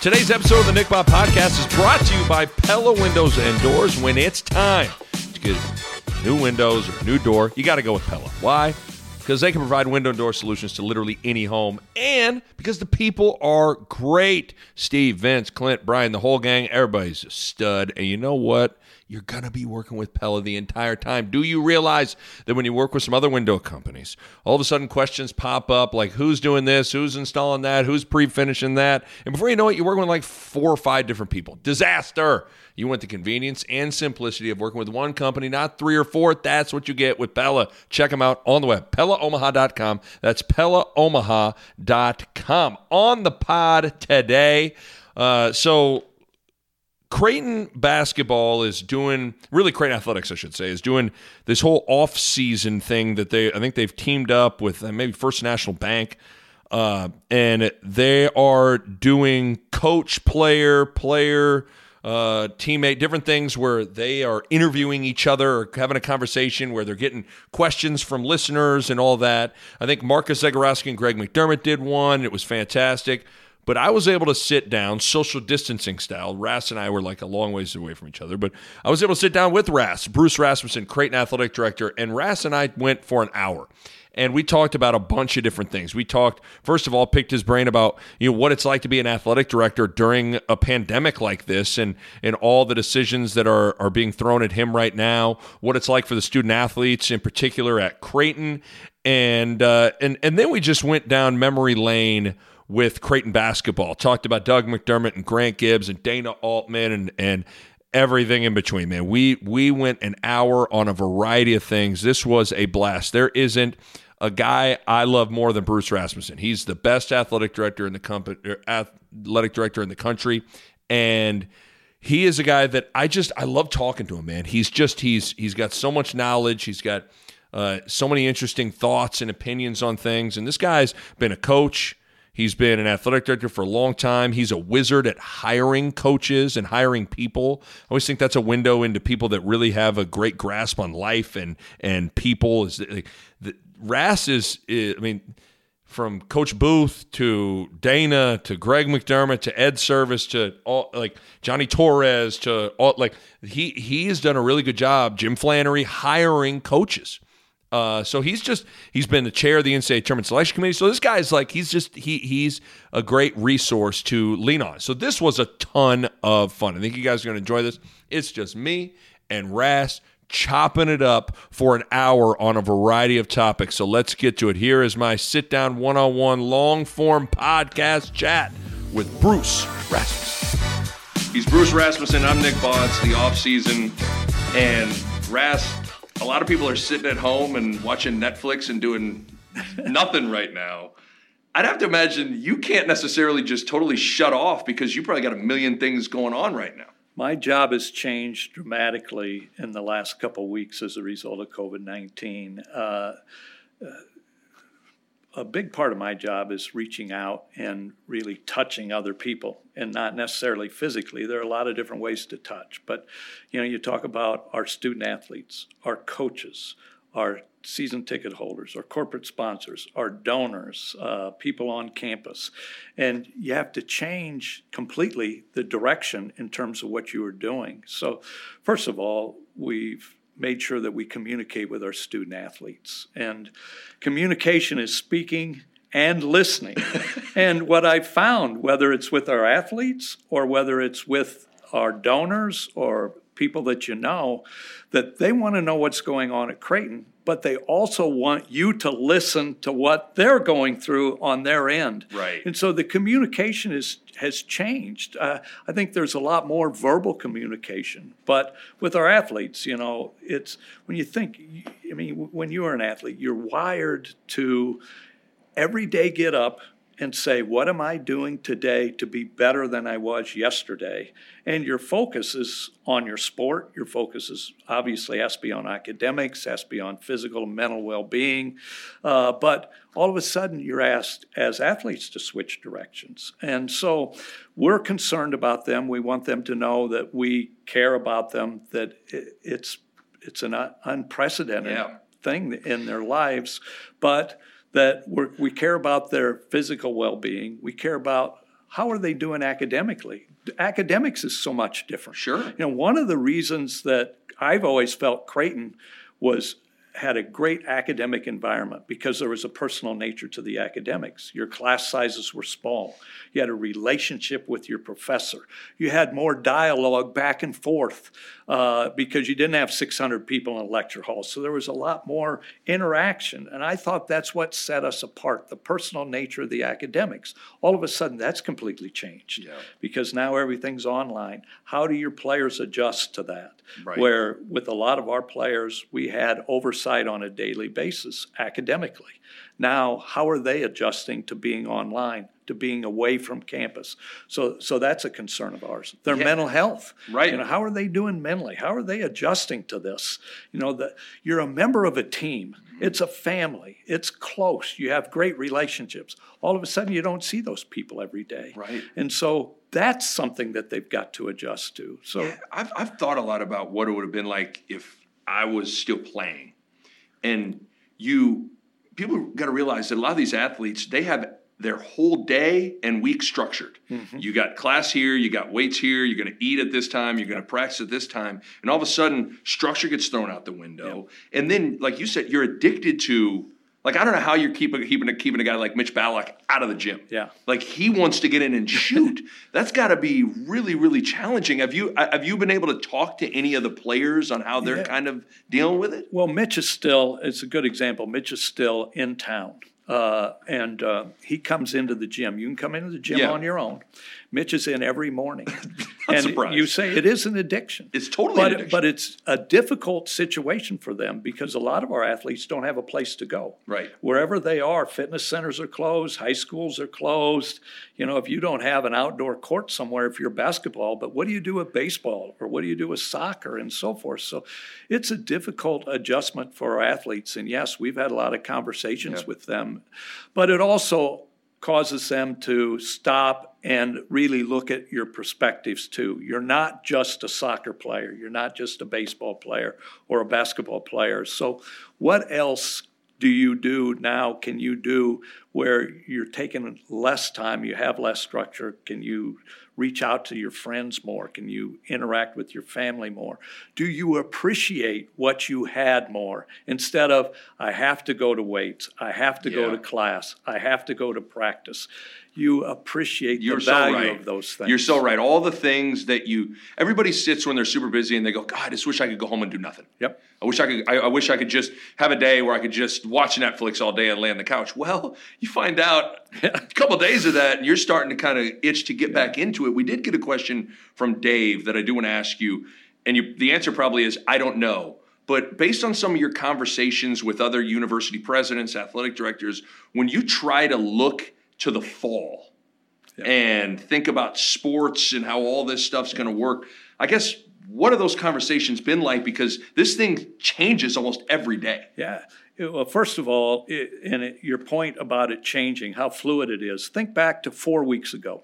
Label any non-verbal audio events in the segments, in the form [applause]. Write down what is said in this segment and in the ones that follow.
Today's episode of the Nick Bob Podcast is brought to you by Pella Windows and Doors. When it's time to get new windows or new door, you got to go with Pella. Why? Because they can provide window and door solutions to literally any home, and because the people are great. Steve, Vince, Clint, Brian, the whole gang, everybody's a stud. And you know what? You're going to be working with Pella the entire time. Do you realize that when you work with some other window companies, all of a sudden questions pop up like who's doing this, who's installing that, who's pre finishing that? And before you know it, you're working with like four or five different people. Disaster. You want the convenience and simplicity of working with one company, not three or four. That's what you get with Pella. Check them out on the web, PellaOmaha.com. That's PellaOmaha.com. On the pod today. Uh, so Creighton basketball is doing really Creighton athletics, I should say, is doing this whole off-season thing that they I think they've teamed up with uh, maybe First National Bank, uh, and they are doing coach, player, player, uh, teammate, different things where they are interviewing each other or having a conversation where they're getting questions from listeners and all that. I think Marcus Zegarowski and Greg McDermott did one. It was fantastic. But I was able to sit down, social distancing style. Rass and I were like a long ways away from each other, but I was able to sit down with Rass, Bruce Rasmussen, Creighton athletic director, and Rass and I went for an hour and we talked about a bunch of different things. We talked first of all, picked his brain about you know what it's like to be an athletic director during a pandemic like this, and and all the decisions that are are being thrown at him right now. What it's like for the student athletes in particular at Creighton, and uh, and and then we just went down memory lane with Creighton basketball. Talked about Doug McDermott and Grant Gibbs and Dana Altman and and everything in between. Man, we we went an hour on a variety of things. This was a blast. There isn't a guy I love more than Bruce Rasmussen. He's the best athletic director in the company, er, athletic director in the country, and he is a guy that I just I love talking to him. Man, he's just he's he's got so much knowledge. He's got uh, so many interesting thoughts and opinions on things. And this guy's been a coach. He's been an athletic director for a long time. He's a wizard at hiring coaches and hiring people. I always think that's a window into people that really have a great grasp on life and and people. Is the, the Ras is, is, I mean, from Coach Booth to Dana to Greg McDermott to Ed Servais to all like Johnny Torres to all like he he has done a really good job. Jim Flanery hiring coaches. Uh, so he's just he's been the chair of the NCAA tournament selection committee. So this guy's like he's just he he's a great resource to lean on. So this was a ton of fun. I think you guys are going to enjoy this. It's just me and Ras chopping it up for an hour on a variety of topics. So let's get to it. Here is my sit down one on one long form podcast chat with Bruce Rasmussen. He's Bruce Rasmussen. I'm Nick Bonds. The off season and Ras a lot of people are sitting at home and watching Netflix and doing [laughs] nothing right now. I'd have to imagine you can't necessarily just totally shut off because you probably got a million things going on right now. My job has changed dramatically in the last couple of weeks as a result of COVID 19. Uh, a big part of my job is reaching out and really touching other people and not necessarily physically. There are a lot of different ways to touch but you know you talk about our student athletes our coaches our season ticket holders our corporate sponsors our donors uh, people on campus. And you have to change completely the direction in terms of what you are doing. So first of all we've made sure that we communicate with our student athletes. And communication is speaking and listening. [laughs] and what I found, whether it's with our athletes or whether it's with our donors or people that you know, that they want to know what's going on at Creighton, but they also want you to listen to what they're going through on their end. Right. And so the communication is has changed. Uh, I think there's a lot more verbal communication, but with our athletes, you know, it's when you think. I mean, when you are an athlete, you're wired to every day get up and say, What am I doing today to be better than I was yesterday? And your focus is on your sport. Your focus is obviously has to be on academics, has to be on physical and mental well being. Uh, but all of a sudden, you're asked as athletes to switch directions. And so we're concerned about them. We want them to know that we care about them, that it's, it's an unprecedented yeah. thing in their lives. But that we're, we care about their physical well-being. We care about how are they doing academically. Academics is so much different. Sure. You know, one of the reasons that I've always felt Creighton was had a great academic environment because there was a personal nature to the academics. Your class sizes were small. You had a relationship with your professor. You had more dialogue back and forth uh, because you didn't have 600 people in a lecture hall. So there was a lot more interaction. And I thought that's what set us apart the personal nature of the academics. All of a sudden, that's completely changed Yeah. because now everything's online. How do your players adjust to that? Right. Where with a lot of our players, we had oversight on a daily basis academically. Now, how are they adjusting to being online, to being away from campus? So, so that's a concern of ours. Their Yeah. mental health, Right. You know, how are they doing mentally? How are they adjusting to this? You know, that you're a member of a team. It's a family. It's close. You have great relationships. All of a sudden, you don't see those people every day. Right. And so that's something that they've got to adjust to. So. I've, I've thought a lot about what it would have been like if I was still playing. And you, people got to realize that a lot of these athletes, they have their whole day and week structured. Mm-hmm. You got class here, you got weights here, you're going to eat at this time, you're going to practice at this time. And all of a sudden, structure gets thrown out the window. And then, like you said, you're addicted to. Like I don't know how you're keeping keeping keeping a guy like Mitch Ballock out of the gym. Yeah. Like he wants to get in and shoot. [laughs] That's got to be really really challenging. Have you have you been able to talk to any of the players on how they're Yeah. kind of dealing with it? Well, Mitch is still, it's a good example. Mitch is still in town. Uh, and uh, he comes into the gym. You can come into the gym Yeah. on your own. Mitch is in every morning. [laughs] Not and surprised. you say it is an addiction. It's totally but, an addiction. But it's a difficult situation for them because a lot of our athletes don't have a place to go. Right. Wherever they are, fitness centers are closed, high schools are closed. You know, if you don't have an outdoor court somewhere, if you're basketball, but what do you do with baseball or what do you do with soccer and so forth? So it's a difficult adjustment for our athletes. And yes, we've had a lot of conversations Yeah. with them, but it also causes them to stop and really look at your perspectives too. You're not just a soccer player, you're not just a baseball player or a basketball player. So, what else do you do now? Can you do where you're taking less time, you have less structure? Can you reach out to your friends more? Can you interact with your family more? Do you appreciate what you had more instead of, I have to go to weights, I have to go to class, I have to go to practice? You appreciate You're the so value right. of those things. You're so right. All the things that you everybody sits when they're super busy and they go, God, I just wish I could go home and do nothing. Yep. I wish I could. I, I wish I could just have a day where I could just watch Netflix all day and lay on the couch. Well, you find out [laughs] a couple days of that, and you're starting to kind of itch to get back into it. We did get a question from Dave that I do want to ask you, and you, the answer probably is I don't know. But based on some of your conversations with other university presidents, athletic directors, when you try to look to the fall and think about sports and how all this stuff's going to work, I guess what have those conversations been like? Because this thing changes almost every day. Yeah. Well, first of all, it, and it, your point about it changing, how fluid it is. Think back to four weeks ago,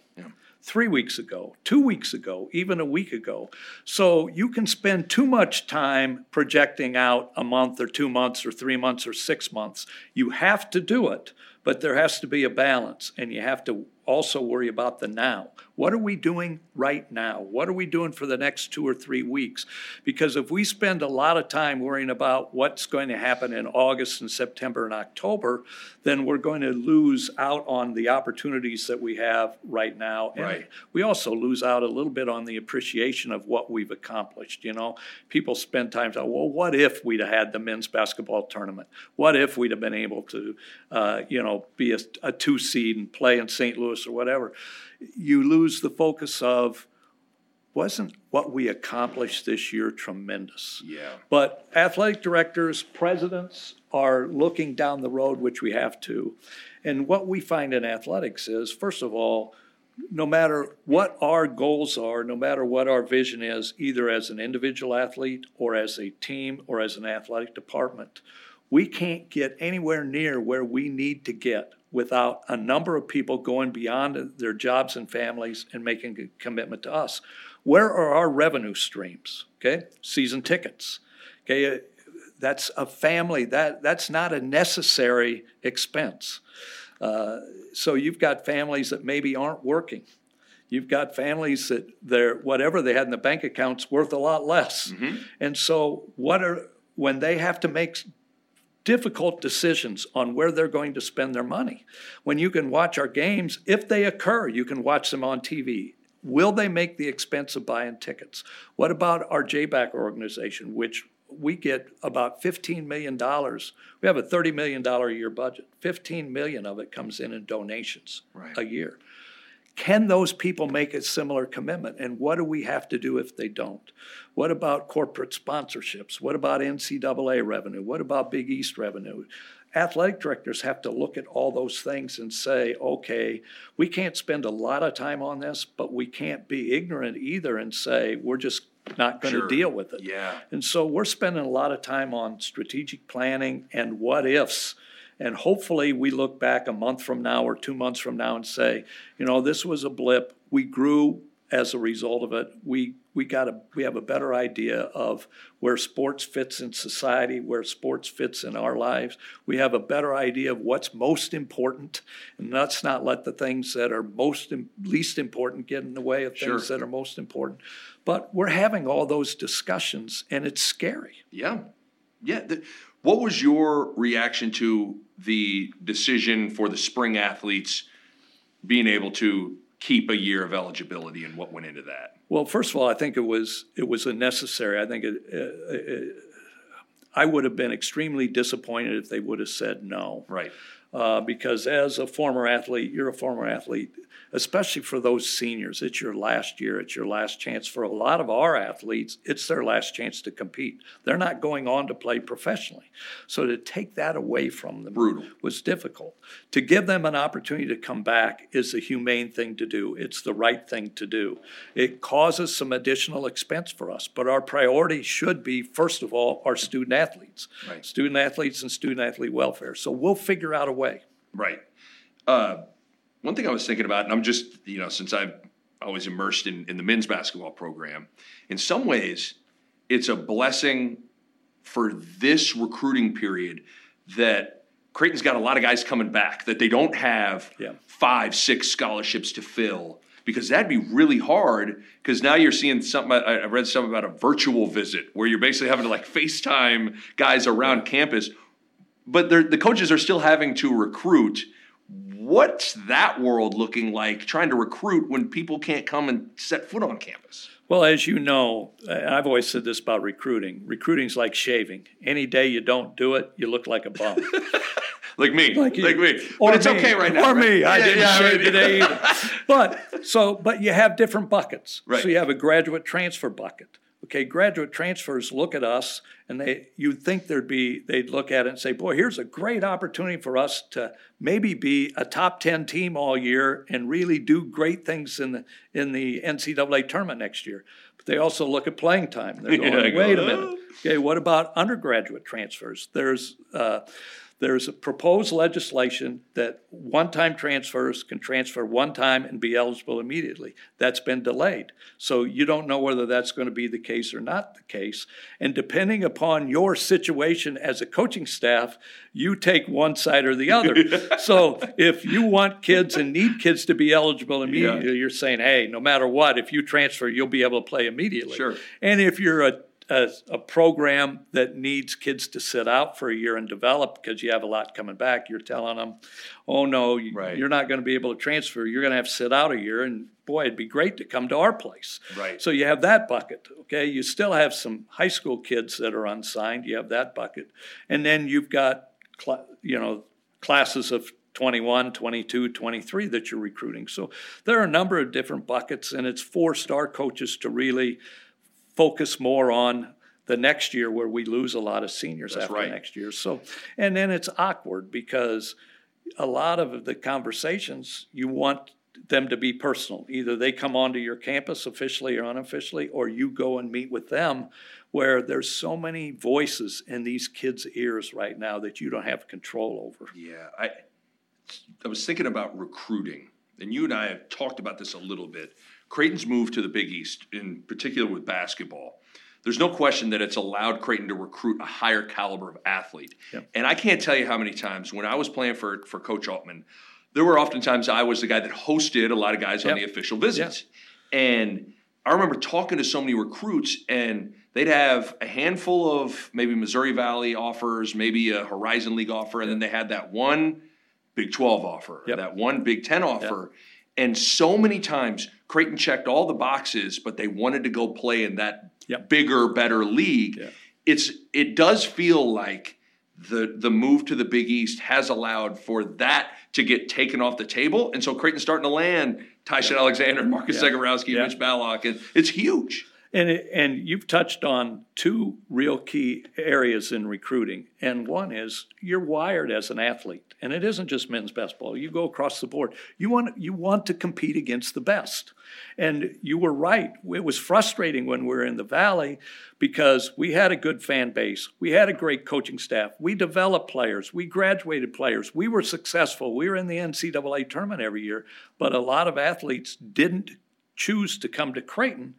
three weeks ago, two weeks ago, even a week ago. So you can spend too much time projecting out a month or two months or three months or six months. You have to do it, but there has to be a balance, and you have to also worry about the now. What are we doing right now? What are we doing for the next two or three weeks? Because if we spend a lot of time worrying about what's going to happen in August and September and October, then we're going to lose out on the opportunities that we have right now. And Right. we also lose out a little bit on the appreciation of what we've accomplished. You know, people spend time saying, well, what if we'd have had the men's basketball tournament? What if we'd have been able to, uh, you know, be a, a two seed and play in St. Louis or whatever? You lose the focus of, wasn't what we accomplished this year tremendous? Yeah. But athletic directors, presidents are looking down the road, which we have to. And what we find in athletics is, first of all, no matter what our goals are, no matter what our vision is, either as an individual athlete or as a team or as an athletic department, we can't get anywhere near where we need to get without a number of people going beyond their jobs and families and making a commitment to us. Where are our revenue streams? Okay, season tickets. Okay, uh, that's a family that that's not a necessary expense. Uh, so you've got families that maybe aren't working. You've got families that their whatever they had in the bank account's worth a lot less. And so what are when they have to make difficult decisions on where they're going to spend their money. When you can watch our games, if they occur, you can watch them on TV. Will they make the expense of buying tickets? What about our JBAC organization, which we get about $15 million. We have a $30 million a year budget. 15 million of it comes in in donations Right. a year. Can those people make a similar commitment? And what do we have to do if they don't? What about corporate sponsorships? What about NCAA revenue? What about Big East revenue? Athletic directors have to look at all those things and say, okay, we can't spend a lot of time on this, but we can't be ignorant either and say, we're just not going to Sure. deal with it. Yeah. And so we're spending a lot of time on strategic planning and what ifs. And hopefully we look back a month from now or two months from now and say, you know, this was a blip. We grew as a result of it. We we got a we have a better idea of where sports fits in society, where sports fits in our lives. We have a better idea of what's most important, and let's not let the things that are most least important get in the way of things Sure. that are most important. But we're having all those discussions, and it's scary. Yeah. Yeah. The, what was your reaction to the decision for the spring athletes being able to keep a year of eligibility and what went into that? Well, first of all, I think it was it was a necessary. I think it, uh, uh, I would have been extremely disappointed if they would have said no. Right. Uh, because as a former athlete, you're a former athlete, especially for those seniors. It's your last year. It's your last chance. For a lot of our athletes, it's their last chance to compete. They're not going on to play professionally. So to take that away from them Brutal. was difficult. To give them an opportunity to come back is a humane thing to do. It's the right thing to do. It causes some additional expense for us, but our priority should be, first of all, our student athletes, Right. student athletes and student athlete welfare. So we'll figure out a way. Right. Uh, one thing I was thinking about, and I'm just, you know, since I've always immersed in, in the men's basketball program, in some ways, it's a blessing for this recruiting period that Creighton's got a lot of guys coming back that they don't have Yeah. five, six scholarships to fill. Because that'd be really hard. Because now you're seeing something. I I read something about a virtual visit where you're basically having to like FaceTime guys around campus but the coaches are still having to recruit. What's that world looking like trying to recruit when people can't come and set foot on campus? Well, as you know, I've always said this about recruiting recruiting's like shaving. Any day you don't do it, you look like a bum. [laughs] Like me, like, you. me. Or but it's me. okay right now. Or right? me. I Yeah, didn't yeah, shave today either. [laughs] But so, but you have different buckets. Right. So you have a graduate transfer bucket. Okay, graduate transfers look at us and they you'd think there'd be they'd look at it and say, boy, here's a great opportunity for us to maybe be a top ten team all year and really do great things in the in the NCAA tournament next year. But they also look at playing time. They're [laughs] going, Yeah, go, wait a minute. Okay, what about undergraduate transfers? There's uh, There's a proposed legislation that one-time transfers can transfer one time and be eligible immediately. That's been delayed. So you don't know whether that's going to be the case or not the case. And depending upon your situation as a coaching staff, you take one side or the other. [laughs] so if you want kids and need kids to be eligible immediately, you're saying, hey, no matter what, if you transfer, you'll be able to play immediately. Sure. And if you're a a, a program that needs kids to sit out for a year and develop because you have a lot coming back, you're telling them, oh no, you- Right. you're not going to be able to transfer. You're going to have to sit out a year. And boy, it'd be great to come to our place. Right. So you have that bucket. Okay. You still have some high school kids that are unsigned. You have that bucket. And then you've got, cla- you know, classes of 21, 22, 23 that you're recruiting. So there are a number of different buckets, and it's forced star coaches to really focus more on the next year where we lose a lot of seniors That's after right. next year. So, and then it's awkward because a lot of the conversations you want them to be personal. Either they come onto your campus officially or unofficially, or you go and meet with them. Where there's so many voices in these kids' ears right now that you don't have control over. Yeah, I I was thinking about recruiting, and you and I have talked about this a little bit. Creighton's move to the Big East, in particular with basketball, there's no question that it's allowed Creighton to recruit a higher caliber of athlete. Yep. And I can't tell you how many times when I was playing for for Coach Altman, there were oftentimes I was the guy that hosted a lot of guys on the official visits, and I remember talking to so many recruits and. They'd have a handful of maybe Missouri Valley offers, maybe a Horizon League offer, and then they had that one Big 12 offer, Yep. that one Big 10 offer. And so many times Creighton checked all the boxes, but they wanted to go play in that Yep. bigger, better league. Yeah. It's it does feel like the the move to the Big East has allowed for that to get taken off the table. And so Creighton's starting to land Ty-Shon Alexander, Marcus Yeah. Zegarowski, Yeah. Mitch Ballock, and it's huge. And, it- and you've touched on two real key areas in recruiting. And one is you're wired as an athlete. And it isn't just men's basketball. You go across the board. You want, you want to compete against the best. And you were right. It was frustrating when we were in the Valley because we had a good fan base. We had a great coaching staff. We developed players. We graduated players. We were successful. We were in the NCAA tournament every year. But a lot of athletes didn't choose to come to Creighton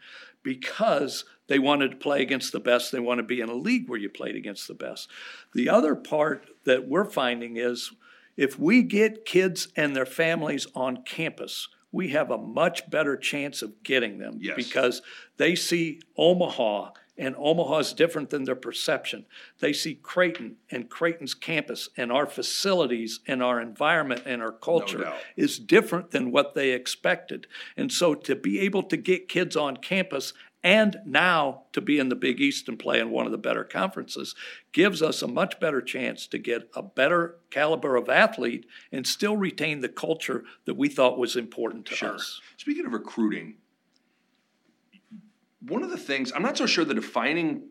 because they wanted to play against the best. They want to be in a league where you played against the best. The other part that we're finding is if we get kids and their families on campus, we have a much better chance of getting them Yes. because they see Omaha and Omaha is different than their perception. They see Creighton and Creighton's campus and our facilities and our environment and our culture doubt. is different than what they expected. And so to be able to get kids on campus and now to be in the Big East and play in one of the better conferences gives us a much better chance to get a better caliber of athlete and still retain the culture that we thought was important to us. Speaking of recruiting, one of the things I'm not so sure the defining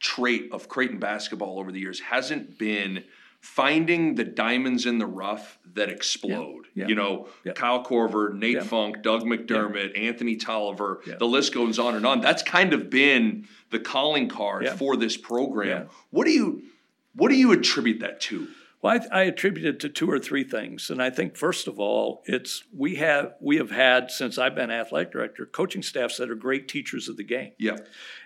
trait of Creighton basketball over the years hasn't been finding the diamonds in the rough that explode. yeah, You know, yeah. Kyle Korver, Nate Yeah. Funk, Doug McDermott, Anthony Tolliver, Yeah. the list goes on and on. That's kind of been the calling card Yeah. for this program. Yeah. What do you what do you attribute that to? Well, I, I attribute it to two or three things, and I think first of all, it's we have we have had since I've been athletic director, coaching staffs that are great teachers of the game. Yeah.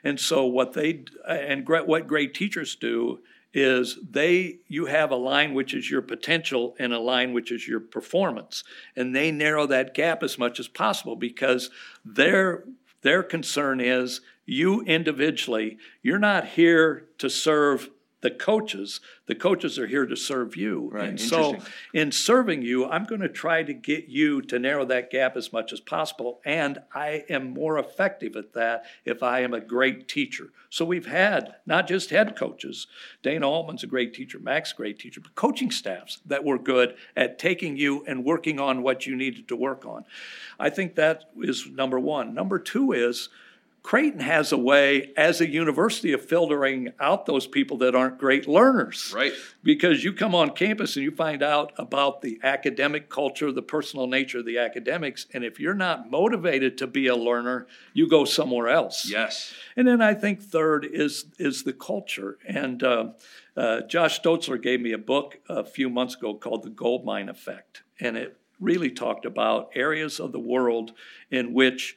And so what they and what great teachers do is they you have a line which is your potential and a line which is your performance, and they narrow that gap as much as possible because their their concern is you individually. You're not here to serve the coaches. The coaches are here to serve you. Right, And so in serving you, I'm going to try to get you to narrow that gap as much as possible. And I am more effective at that if I am a great teacher. So we've had not just head coaches, Dana Altman's a great teacher, a great teacher, but coaching staffs that were good at taking you and working on what you needed to work on. I think that is number one. Number two is, Creighton has a way as a university of filtering out those people that aren't great learners Right. because you come on campus and you find out about the academic culture, the personal nature of the academics, and if you're not motivated to be a learner, you go somewhere else. Yes. And then I think third is is the culture, and uh, Uh, Josh Stotzler gave me a book a few months ago called The Gold Mine Effect, and it really talked about areas of the world in which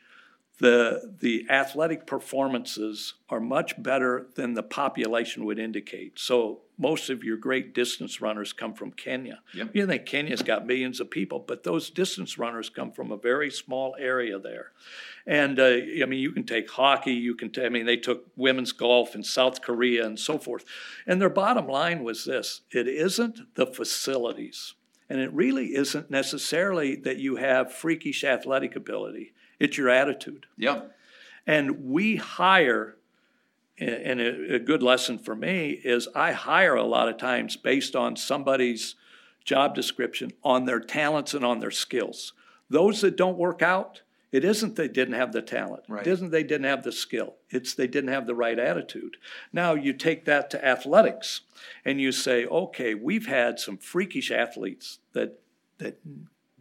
the, the athletic performances are much better than the population would indicate. So most of your great distance runners come from Kenya. Yep. You think Kenya's got millions of people, but those distance runners come from a very small area there. And uh, I mean, you can take hockey, you can, ta- I mean, they took women's golf in South Korea and so forth. And their bottom line was this it isn't the facilities. And it really isn't necessarily that you have freakish athletic ability. It's your attitude. Yeah. And we hire, and a, good lesson for me is I hire a lot of times based on somebody's job description, on their talents and on their skills. Those that don't work out, it isn't they didn't have the talent. Right. It isn't they didn't have the skill. It's they didn't have the right attitude. Now you take that to athletics and you say, okay, we've had some freakish athletes that that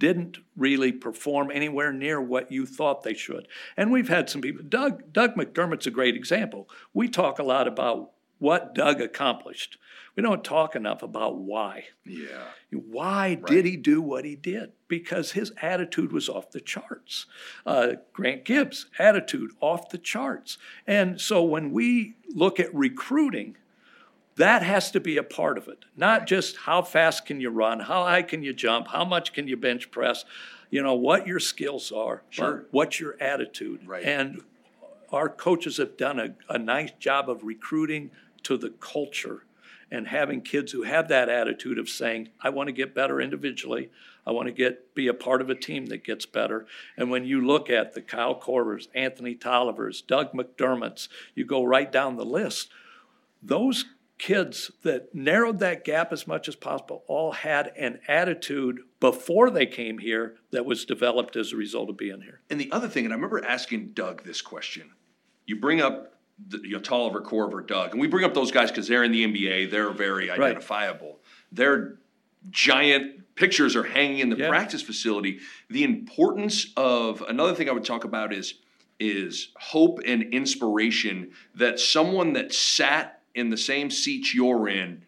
didn't really perform anywhere near what you thought they should. And we've had some people. Doug Doug McDermott's a great example. We talk a lot about what Doug accomplished. We don't talk enough about why. Yeah. Why did he do what he did? Because his attitude was off the charts. Uh, Grant Gibbs' attitude off the charts. And so when we look at recruiting, that has to be a part of it. Not just how fast can you run, how high can you jump, how much can you bench press, you know, what your skills are, Sure. what's your attitude. Right. And our coaches have done a, a nice job of recruiting to the culture and having kids who have that attitude of saying, I want to get better individually. I want to get be a part of a team that gets better. And when you look at the Kyle Korvers, Anthony Tollivers, Doug McDermott's, you go right down the list. Those kids that narrowed that gap as much as possible all had an attitude before they came here that was developed as a result of being here. And the other thing, and I remember asking Doug this question. You bring up the, you know, Tolliver, Korver, Doug, and we bring up those guys because they're in the NBA. They're very identifiable. Their giant pictures are hanging in the Yeah. practice facility. The importance of another thing I would talk about is is hope and inspiration that someone that sat in the same seats you're in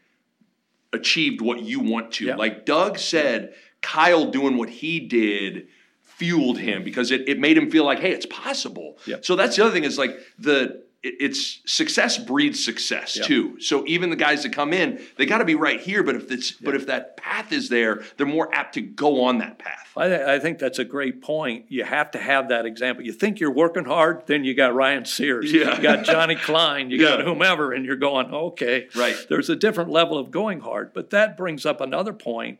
achieved what you want to. Yeah. Like Doug said, Kyle doing what he did fueled him because it, it made him feel like, hey, it's possible. Yeah. So that's the other thing is like the it's success breeds success Yeah. too. So even the guys that come in, they got to be right here. But if it's but if that path is there, they're more apt to go on that path. I, th- I think that's a great point. You have to have that example. You think you're working hard, then you got Ryan Sears, Yeah. you got Johnny Klein, you got whomever, and you're going, okay. Right. There's a different level of going hard. But that brings up another point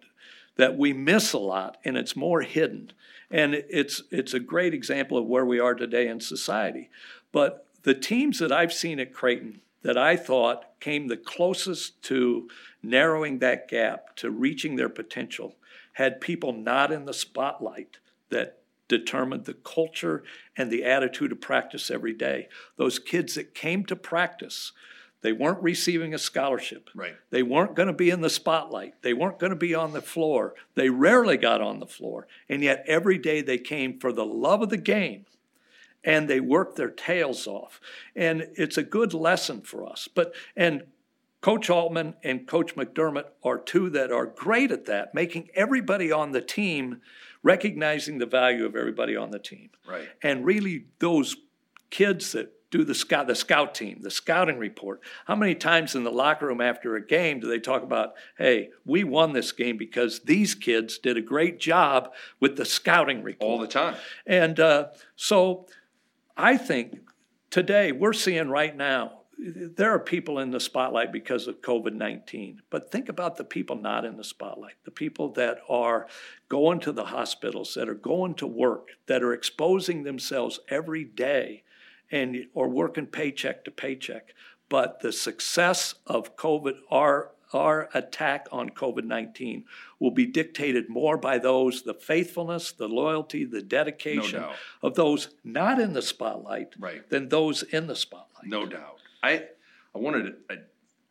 that we miss a lot, and it's more hidden. And it's it's a great example of where we are today in society. But the teams that I've seen at Creighton that I thought came the closest to narrowing that gap, to reaching their potential, had people not in the spotlight that determined the culture and the attitude of practice every day. Those kids that came to practice, they weren't receiving a scholarship. Right. They weren't going to be in the spotlight. They weren't going to be on the floor. They rarely got on the floor. And yet every day they came for the love of the game and they work their tails off. And it's a good lesson for us. But and Coach Altman and Coach McDermott are two that are great at that, making everybody on the team recognizing the value of everybody on the team. Right. And really those kids that do the scout the scout team, the scouting report. How many times in the locker room after a game do they talk about, hey, we won this game because these kids did a great job with the scouting report? All the time. And uh, so I think today we're seeing right now, there are people in the spotlight because of COVID 19. But think about the people not in the spotlight, the people that are going to the hospitals, that are going to work, that are exposing themselves every day and or working paycheck to paycheck. But the success of COVID, our our attack on COVID 19 will be dictated more by those, the faithfulness, the loyalty, the dedication doubt. of those not in the spotlight Right. than those in the spotlight. No doubt. I I wanted to, I,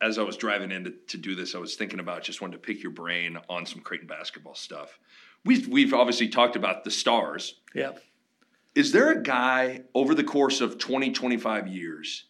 as I was driving in to, to do this, I was thinking about just wanted to pick your brain on some Creighton basketball stuff. We've we've obviously talked about the stars. Yeah. Is there a guy over the course of 20, 25 years,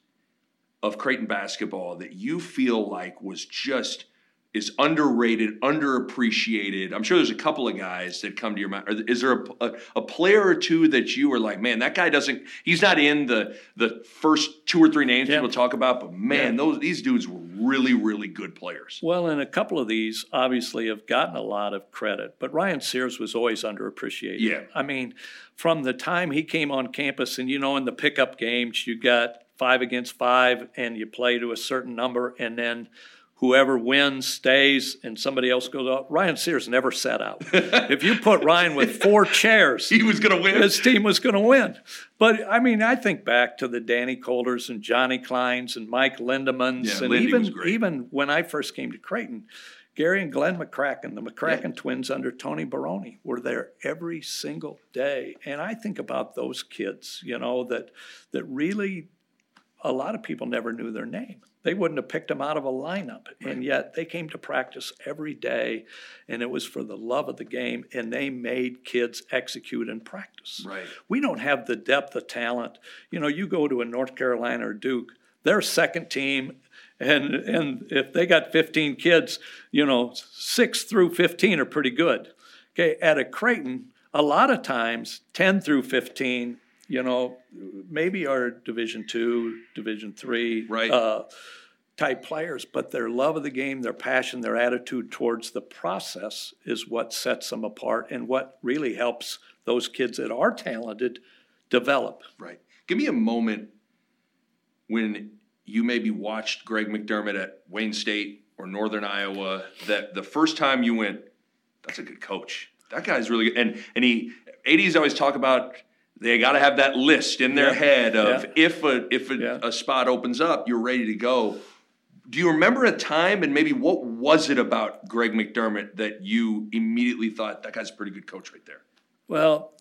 of Creighton basketball that you feel like was just is underrated, underappreciated? I'm sure there's a couple of guys that come to your mind. Is there a, a, a, player or two that you were like, man, that guy doesn't, he's not in the the first two or three names yeah. people talk about, but man, yeah. those these dudes were really, really good players. Well, and a couple of these obviously have gotten a lot of credit, but Ryan Sears was always underappreciated. Yeah. I mean, from the time he came on campus, and you know, in the pickup games, you got five against five, and you play to a certain number, and then whoever wins stays and somebody else goes out. Ryan Sears never sat out. [laughs] if you put Ryan with four chairs, he was going to win. His team was going to win. But I mean, I think back to the Danny Coulters and Johnny Kleins and Mike Lindemans, yeah, and Lindy even even when I first came to Creighton. Gary and Glenn McCracken, the McCracken yeah. twins under Tony Barone, were there every single day. And I think about those kids, you know, that that really a lot of people never knew their name. They wouldn't have picked them out of a lineup. Right. And yet they came to practice every day, and it was for the love of the game, and they made kids execute and practice. Right. We don't have the depth of talent. You know, you go to a North Carolina or Duke, their second team and and if they got 15 kids, you know, 6 through 15 are pretty good. Okay, at a Creighton, a lot of times 10 through 15 you know, maybe are Division two, Division three, right. uh, type players, but their love of the game, their passion, their attitude towards the process is what sets them apart and what really helps those kids that are talented develop. Right. Give me a moment when you maybe watched Greg McDermott at Wayne State or Northern Iowa that the first time you went, that's a good coach. That guy's really good. And and he ADs always talk about they got to have that list in their yeah. head of yeah. if a if a, yeah. a, spot opens up, you're ready to go. Do you remember a time and maybe what was it about Greg McDermott that you immediately thought that guy's a pretty good coach right there? Well,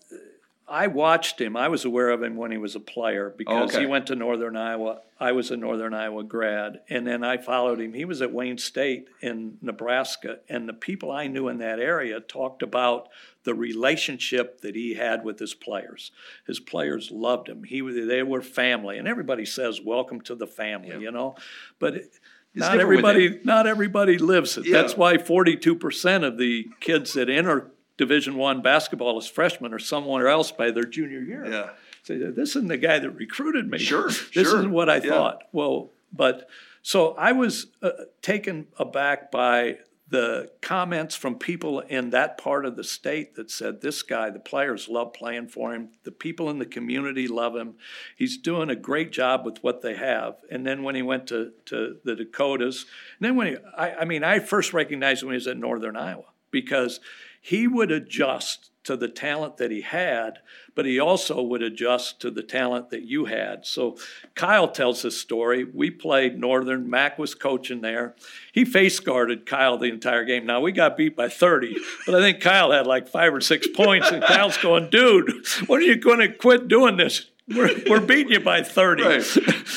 I watched him. I was aware of him when he was a player because okay. he went to Northern Iowa. I was a Northern Iowa grad, and then I followed him. He was at Wayne State in Nebraska, and the people I knew in that area talked about the relationship that he had with his players. His players loved him. He they were family, and everybody says "Welcome to the family," yeah. you know, but. It, not everybody, not everybody lives it. Yeah. That's why forty-two percent of the kids that enter Division One basketball as freshmen or somewhere else by their junior year. Yeah. Say, this isn't the guy that recruited me. Sure. [laughs] this sure. isn't what I yeah. thought. Well, but so I was uh, taken aback by the comments from people in that part of the state that said this guy the players love playing for him the people in the community love him he's doing a great job with what they have and then when he went to, to the dakotas and then when he I, I mean i first recognized him when he was at northern iowa because he would adjust to the talent that he had, but he also would adjust to the talent that you had. So Kyle tells this story. We played Northern. Mac was coaching there. He face guarded Kyle the entire game. Now we got beat by 30, but I think Kyle had like five or six points, and Kyle's going, dude, when are you going to quit doing this? We're, we're beating you by 30. Right.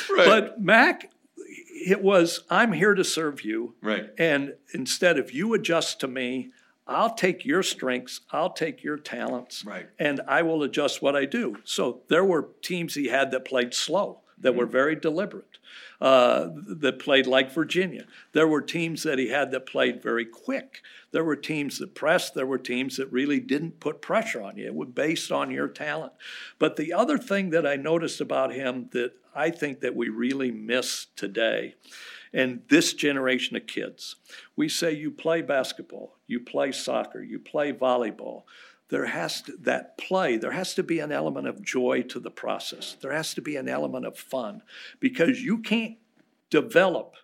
Right. But Mac it was I'm here to serve you. Right. And instead of you adjust to me, I'll take your strengths, I'll take your talents, right. and I will adjust what I do. So there were teams he had that played slow, that mm-hmm. were very deliberate, uh, that played like Virginia. There were teams that he had that played very quick. There were teams that pressed. There were teams that really didn't put pressure on you. It was based on your talent. But the other thing that I noticed about him that I think that we really miss today and this generation of kids. We say you play basketball, you play soccer, you play volleyball. There has to that play, there has to be an element of joy to the process. There has to be an element of fun because you can't develop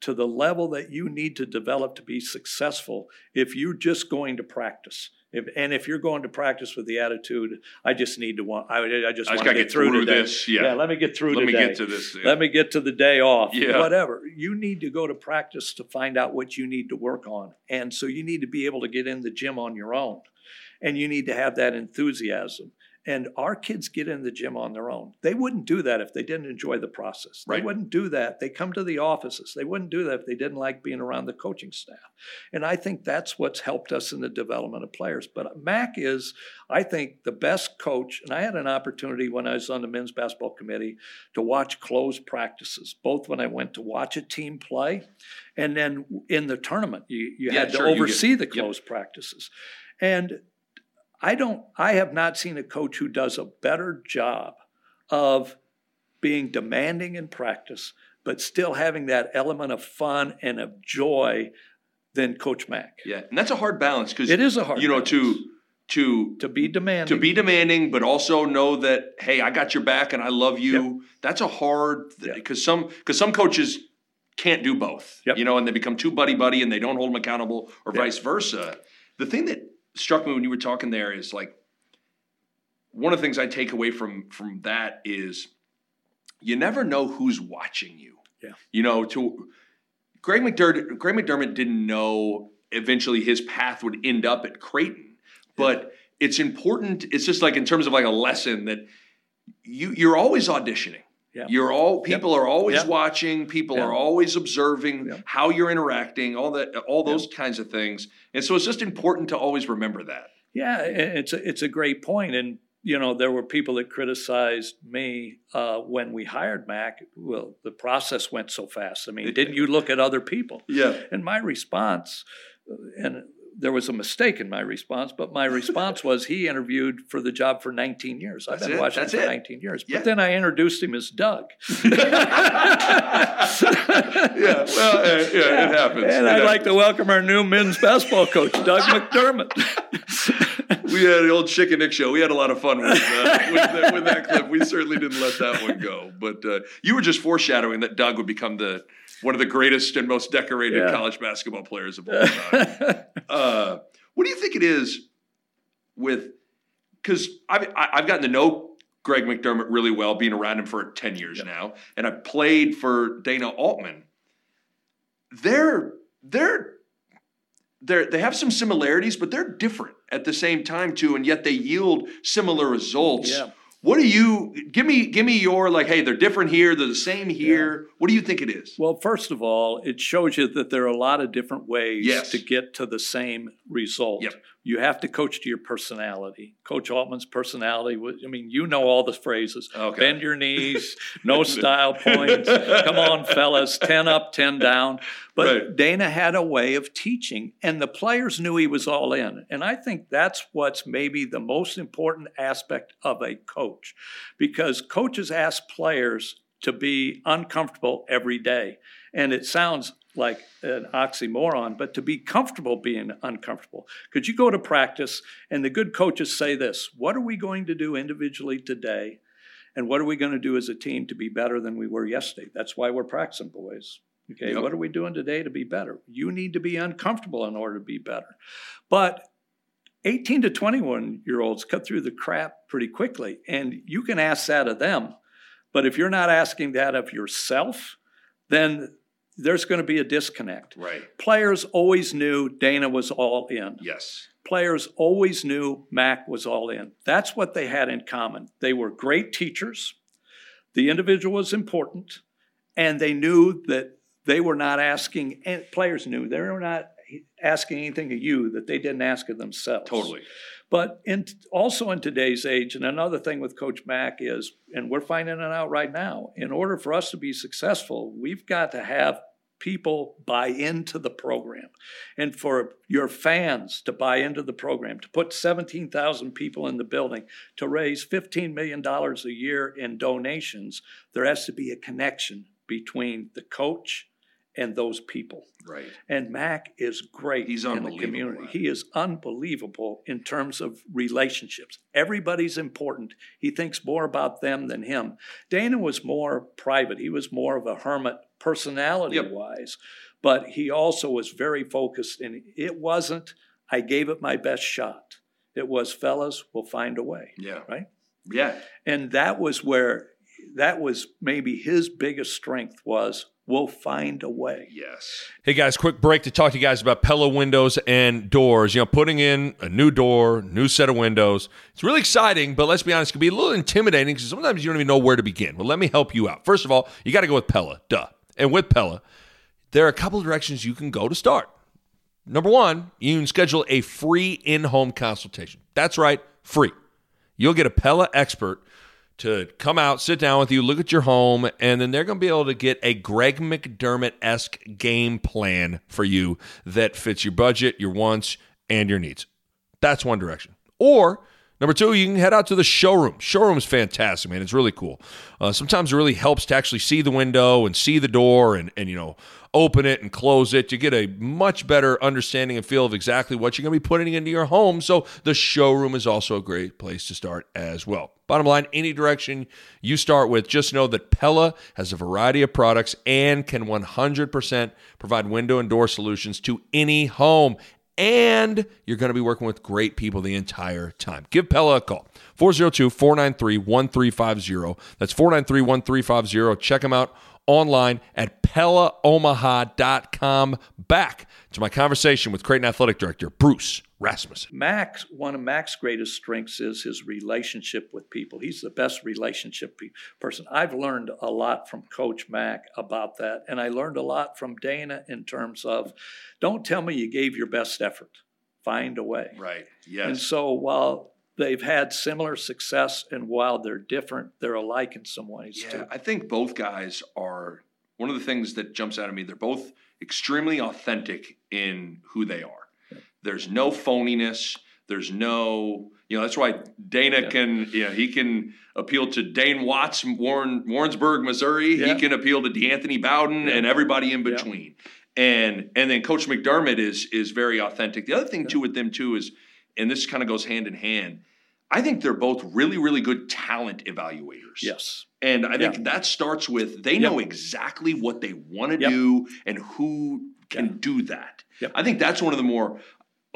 to the level that you need to develop to be successful if you're just going to practice. If, and if you're going to practice with the attitude, I just need to want, I, I just, I want to get, get through, through this. Yeah. yeah. let me get through let today. Let me get to this. Yeah. Let me get to the day off. Yeah. Whatever. You need to go to practice to find out what you need to work on. And so you need to be able to get in the gym on your own. And you need to have that enthusiasm. And our kids get in the gym on their own. They wouldn't do that if they didn't enjoy the process. They Right. wouldn't do that. They come to the offices. They wouldn't do that if they didn't like being around the coaching staff. And I think that's what's helped us in the development of players. But Mac is, I think, the best coach. And I had an opportunity when I was on the men's basketball committee to watch closed practices, both when I went to watch a team play and then in the tournament. You, you Yeah, had to sure, get- oversee the yep. closed practices. And I don't, I have not seen a coach who does a better job of being demanding in practice, but still having that element of fun and of joy than Coach Mac. Yeah, and that's a hard balance because It is a hard you know to balance. to To be demanding. to be demanding, but also know that hey, I got your back and I love you. That's a hard Yep. because some because some coaches can't do both. Yep. You know, and they become too buddy buddy and they don't hold them accountable, or Yep. vice versa. The thing that struck me when you were talking there is like one of the things I take away from from that is you never know who's watching you. Yeah. You know, to Greg McDermott, Greg McDermott didn't know eventually his path would end up at Creighton, but it's important. It's just like in terms of like a lesson that you you're always auditioning. Yeah. You're all people are always Yep. watching. People are always observing Yep. how you're interacting. All that, all those kinds of things. And so it's just important to always remember that. Yeah, it's a, it's a great point, and you know there were people that criticized me uh, when we hired Mac. Well, the process went so fast. I mean, didn't you look at other people? Yeah. And my response, uh, and there was a mistake in my response, but my response [laughs] was he interviewed for the job for 19 years. I've been it, watching for it. 19 years. Yeah. But then I introduced him as Doug. [laughs] yeah. Well, uh, yeah, it happens. And It I'd like to welcome our new men's basketball coach, Doug [laughs] McDermott. we had the old Chicken Nick show. We had a lot of fun with, uh, with, that, with that clip. We certainly didn't let that one go. But uh, you were just foreshadowing that Doug would become the one of the greatest and most decorated Yeah. college basketball players of all time. [laughs] uh, what do you think it is with? Because I've I- I've gotten to know Greg McDermott really well, being around him for ten years now, and I've played for Dana Altman. They're they're they're, they have some similarities, but they're different at the same time too, and yet they yield similar results. Yeah. What do you give me? Give me your like, hey, they're different here, they're the same here. What do you think it is? Well, first of all, it shows you that there are a lot of different ways Yes. to get to the same result. Yep. You have to coach to your personality. Coach Altman's personality was, I mean, you know all the phrases. Okay. Bend your knees, [laughs] no style points, come on, fellas, 10 up, 10 down. But Right. Dana had a way of teaching, and the players knew he was all in. And I think that's what's maybe the most important aspect of a coach, because coaches ask players to be uncomfortable every day. And it sounds like an oxymoron, but to be comfortable being uncomfortable. Could you go to practice, and the good coaches say this What are we going to do individually today? And what are we going to do as a team to be better than we were yesterday? That's why we're practicing, boys. Okay, Yep. what are we doing today to be better? You need to be uncomfortable in order to be better. But 18 to 21 year olds cut through the crap pretty quickly, and you can ask that of them. But if you're not asking that of yourself, then there's going to be a disconnect. Right. Players always knew Dana was all in. Yes. Players always knew Mac was all in. That's what they had in common. They were great teachers. The individual was important, and they knew that they were not asking, and players knew they were not asking anything of you that they didn't ask of themselves. Totally. But in, also in today's age, and another thing with Coach Mack is, and we're finding it out right now, in order for us to be successful, we've got to have people buy into the program. And for your fans to buy into the program, to put 17,000 people in the building, to raise $15 million a year in donations, there has to be a connection between the coach and those people. Right. And Mac is great He's in the community. He is unbelievable in terms of relationships. Everybody's important. He thinks more about them than him. Dana was more private. He was more of a hermit personality wise, but he also was very focused. And it wasn't, I gave it my best shot. It was, fellas, we'll find a way. Yeah. Right? Yeah. And that was where, that was maybe his biggest strength was We'll find a way. Yes. Hey guys, quick break to talk to you guys about Pella windows and doors. You know, putting in a new door, new set of windows. It's really exciting, but let's be honest, it can be a little intimidating because sometimes you don't even know where to begin. Well, let me help you out. First of all, you got to go with Pella, duh. And with Pella, there are a couple of directions you can go to start. Number one, you can schedule a free in home consultation. That's right, free. You'll get a Pella expert to come out, sit down with you, look at your home, and then they're going to be able to get a Greg McDermott esque game plan for you that fits your budget, your wants, and your needs. That's one direction. Or Number two, you can head out to the showroom. Showroom is fantastic, man. It's really cool. Uh, sometimes it really helps to actually see the window and see the door and, and, you know, open it and close it. You get a much better understanding and feel of exactly what you're going to be putting into your home. So the showroom is also a great place to start as well. Bottom line, any direction you start with, just know that Pella has a variety of products and can 100% provide window and door solutions to any home and you're going to be working with great people the entire time. Give Pella a call 402 493 1350. That's 493 1350. Check them out online at PellaOmaha.com. Back to my conversation with Creighton Athletic Director Bruce Rasmussen. Max, one of Mac's greatest strengths is his relationship with people. He's the best relationship pe- person. I've learned a lot from Coach Mac about that, and I learned a lot from Dana in terms of don't tell me you gave your best effort, find a way. Right, yes. And so while they've had similar success, and while they're different, they're alike in some ways yeah, too. I think both guys are one of the things that jumps out at me. They're both extremely authentic in who they are. There's no phoniness. There's no, you know, that's why Dana yeah. can, you know, he can appeal to Dane Watts, Warren, Warrensburg, Missouri. Yeah. He can appeal to DeAnthony Bowden yeah. and everybody in between. And and then Coach McDermott is is very authentic. The other thing too with them too is, and this kind of goes hand in hand. I think they're both really, really good talent evaluators. Yes. And I think that starts with they know exactly what they want to do and who can do that. Yep. I think that's one of the more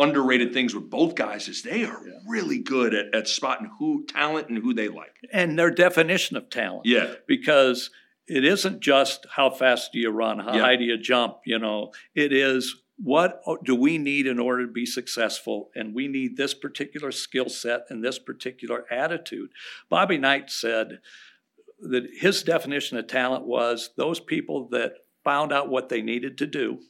underrated things with both guys is they are yeah. really good at, at spotting who talent and who they like. And their definition of talent. Yeah. Because it isn't just how fast do you run, how yeah. high do you jump, you know. It is what do we need in order to be successful? And we need this particular skill set and this particular attitude. Bobby Knight said that his definition of talent was those people that found out what they needed to do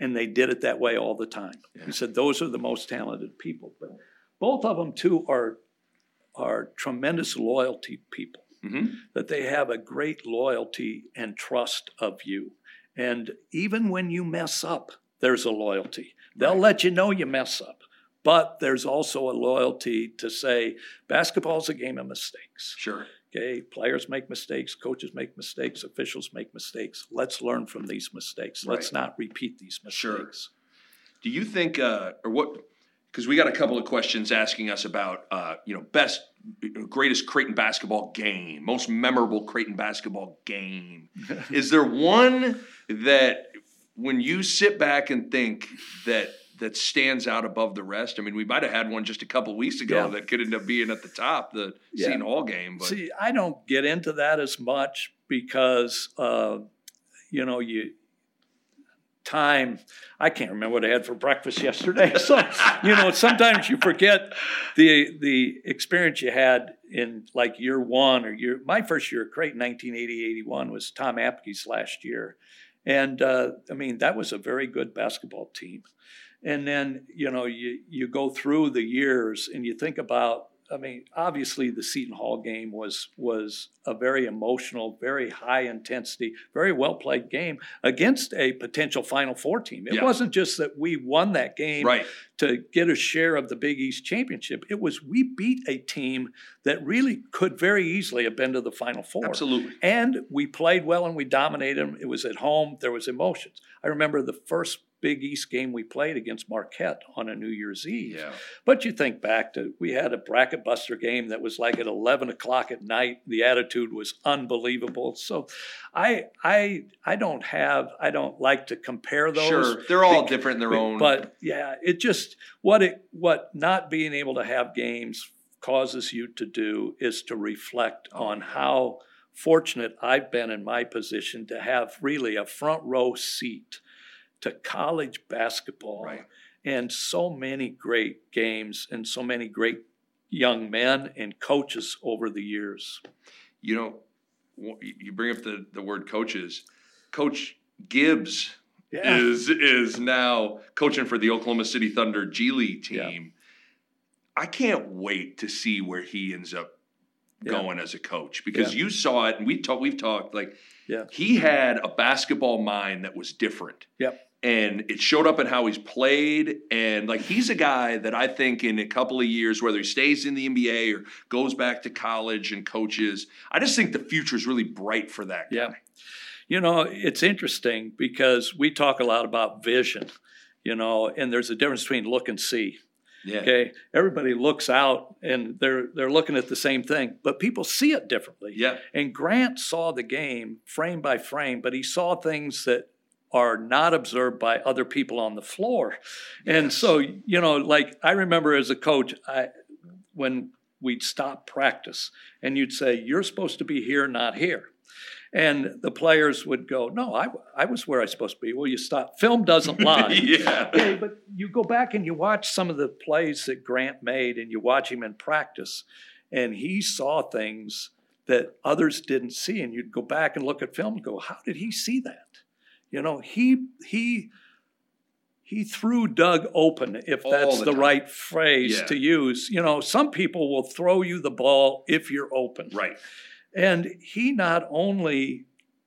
and they did it that way all the time. Yeah. He said those are the most talented people. But both of them too are are tremendous loyalty people. Mm-hmm. That they have a great loyalty and trust of you. And even when you mess up, there's a loyalty. They'll right. let you know you mess up. But there's also a loyalty to say basketball's a game of mistakes. Sure. Okay, players make mistakes, coaches make mistakes, officials make mistakes. Let's learn from these mistakes. Right. Let's not repeat these mistakes. Sure. Do you think, uh, or what? Because we got a couple of questions asking us about, uh, you know, best, greatest Creighton basketball game, most memorable Creighton basketball game. [laughs] Is there one that, when you sit back and think that that stands out above the rest? I mean, we might have had one just a couple weeks ago yeah. that could end up being at the top, the yeah. Seton Hall game. But. See, I don't get into that as much because, uh, you know, you time. I can't remember what I had for breakfast yesterday. [laughs] So, you know, sometimes you forget the the experience you had in like year one or year. My first year at Creighton, 1980, 81, was Tom Apke's last year. And uh, I mean, that was a very good basketball team. And then, you know, you, you go through the years and you think about, I mean, obviously the Seton Hall game was was a very emotional, very high intensity, very well played game against a potential Final Four team. It yeah. wasn't just that we won that game right. to get a share of the Big East championship. It was we beat a team that really could very easily have been to the Final Four. Absolutely. And we played well and we dominated them. It was at home. There was emotions. I remember the first Big East game we played against Marquette on a New Year's Eve. Yeah. But you think back to we had a bracket buster game that was like at 11 o'clock at night. The attitude was unbelievable. So I I I don't have I don't like to compare those. Sure, they're all different in their own. But yeah, it just what it what not being able to have games causes you to do is to reflect oh, on how fortunate I've been in my position to have really a front row seat to college basketball Right. and so many great games and so many great young men and coaches over the years. You know, you bring up the, the word coaches. Coach Gibbs Yeah. is is now coaching for the Oklahoma City Thunder G League Yeah. team. I can't wait to see where he ends up Yeah. going as a coach because Yeah. you saw it and we talked we've talked like Yeah. he had a basketball mind that was different. Yep. And it showed up in how he's played. And like he's a guy that I think in a couple of years, whether he stays in the NBA or goes back to college and coaches, I just think the future is really bright for that guy. Yeah. You know, it's interesting because we talk a lot about vision, you know, and there's a difference between look and see. Yeah. Okay. Everybody looks out and they're they're looking at the same thing, but people see it differently. Yeah. And Grant saw the game frame by frame, but he saw things that are not observed by other people on the floor. And so, you know, like I remember as a coach, I when we'd stop practice and you'd say, You're supposed to be here, not here. And the players would go, No, I, I was where I was supposed to be. Well, you stop. Film doesn't [laughs] lie. yeah. Okay, but you go back and you watch some of the plays that Grant made and you watch him in practice, and he saw things that others didn't see. And you'd go back and look at film and go, How did he see that? You know, he he he threw Doug open, if All that's the the, right phrase Yeah. to use. You know, some people will throw you the ball if you're open. Right. And he not only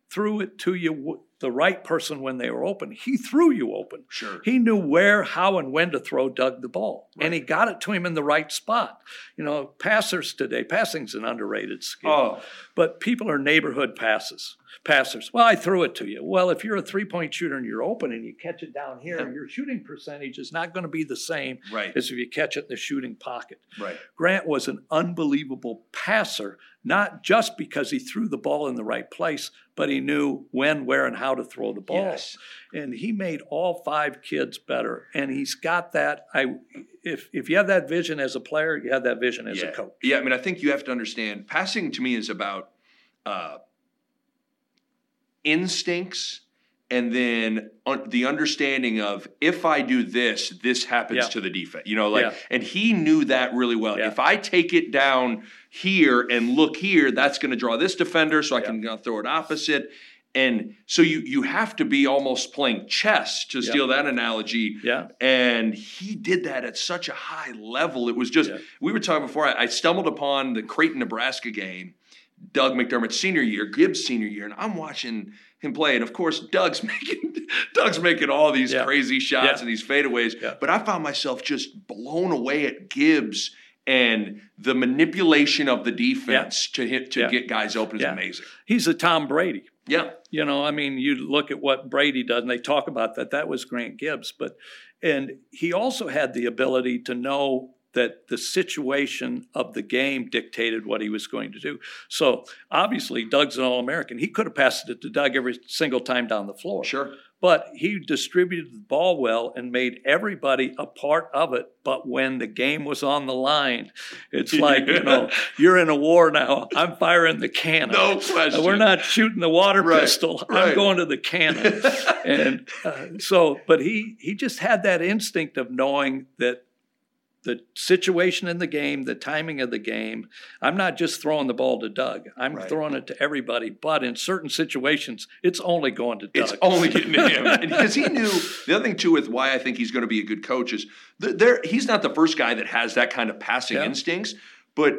threw it to you, the right person when they were open, he threw you open. Sure. He knew where, how, and when to throw Doug the ball. And he got it to him in the right spot. You know, passers today, passing's an underrated skill. Oh, But people are neighborhood passes, passers. Well, I threw it to you. Well, if you're a three point shooter and you're open and you catch it down here, your shooting percentage is not going to be the same Right. as if you catch it in the shooting pocket. right. Grant was an unbelievable passer, not just because he threw the ball in the right place, but he knew when, where, and how to throw the ball. Yes. And he made all five kids better. And he's got that. I if if you have that vision as a player, you have that vision as yeah. a coach. Yeah, I mean, I think you have to understand passing to me is about uh, instincts and then un- the understanding of if I do this, this happens Yeah. to the defense. You know, like, Yeah. and he knew that really well. Yeah. If I take it down here and look here, that's going to draw this defender, so I can uh, throw it opposite. And so you you have to be almost playing chess to steal that analogy. Yeah. And he did that at such a high level. It was just, we were talking before, I, I stumbled upon the Creighton, Nebraska game, Doug McDermott's senior year, Gibbs' senior year, and I'm watching him play. And of course, Doug's [laughs] making Doug's making all these Yeah. crazy shots Yeah. and these fadeaways. Yeah. But I found myself just blown away at Gibbs and the manipulation of the defense to hit to get guys open is amazing. He's a Tom Brady. Yeah. You know, I mean, you look at what Brady does, and they talk about that. That was Grant Gibbs, but and he also had the ability to know that the situation of the game dictated what he was going to do. So obviously, Doug's an All-American. He could have passed it to Doug every single time down the floor. Sure. But he distributed the ball well and made everybody a part of it. But when the game was on the line, it's like, you know, [laughs] you're in a war now. I'm firing the cannon. No question. We're not shooting the water Right, pistol. right. I'm going to the cannon. [laughs] and uh, so, but he he just had that instinct of knowing that the situation in the game, the timing of the game. I'm not just throwing the ball to Doug. I'm Right. throwing it to everybody. But in certain situations, it's only going to Doug. It's only getting to him [laughs] because he knew the other thing too with why I think he's going to be a good coach is th- there he's not the first guy that has that kind of passing Yeah. instincts, but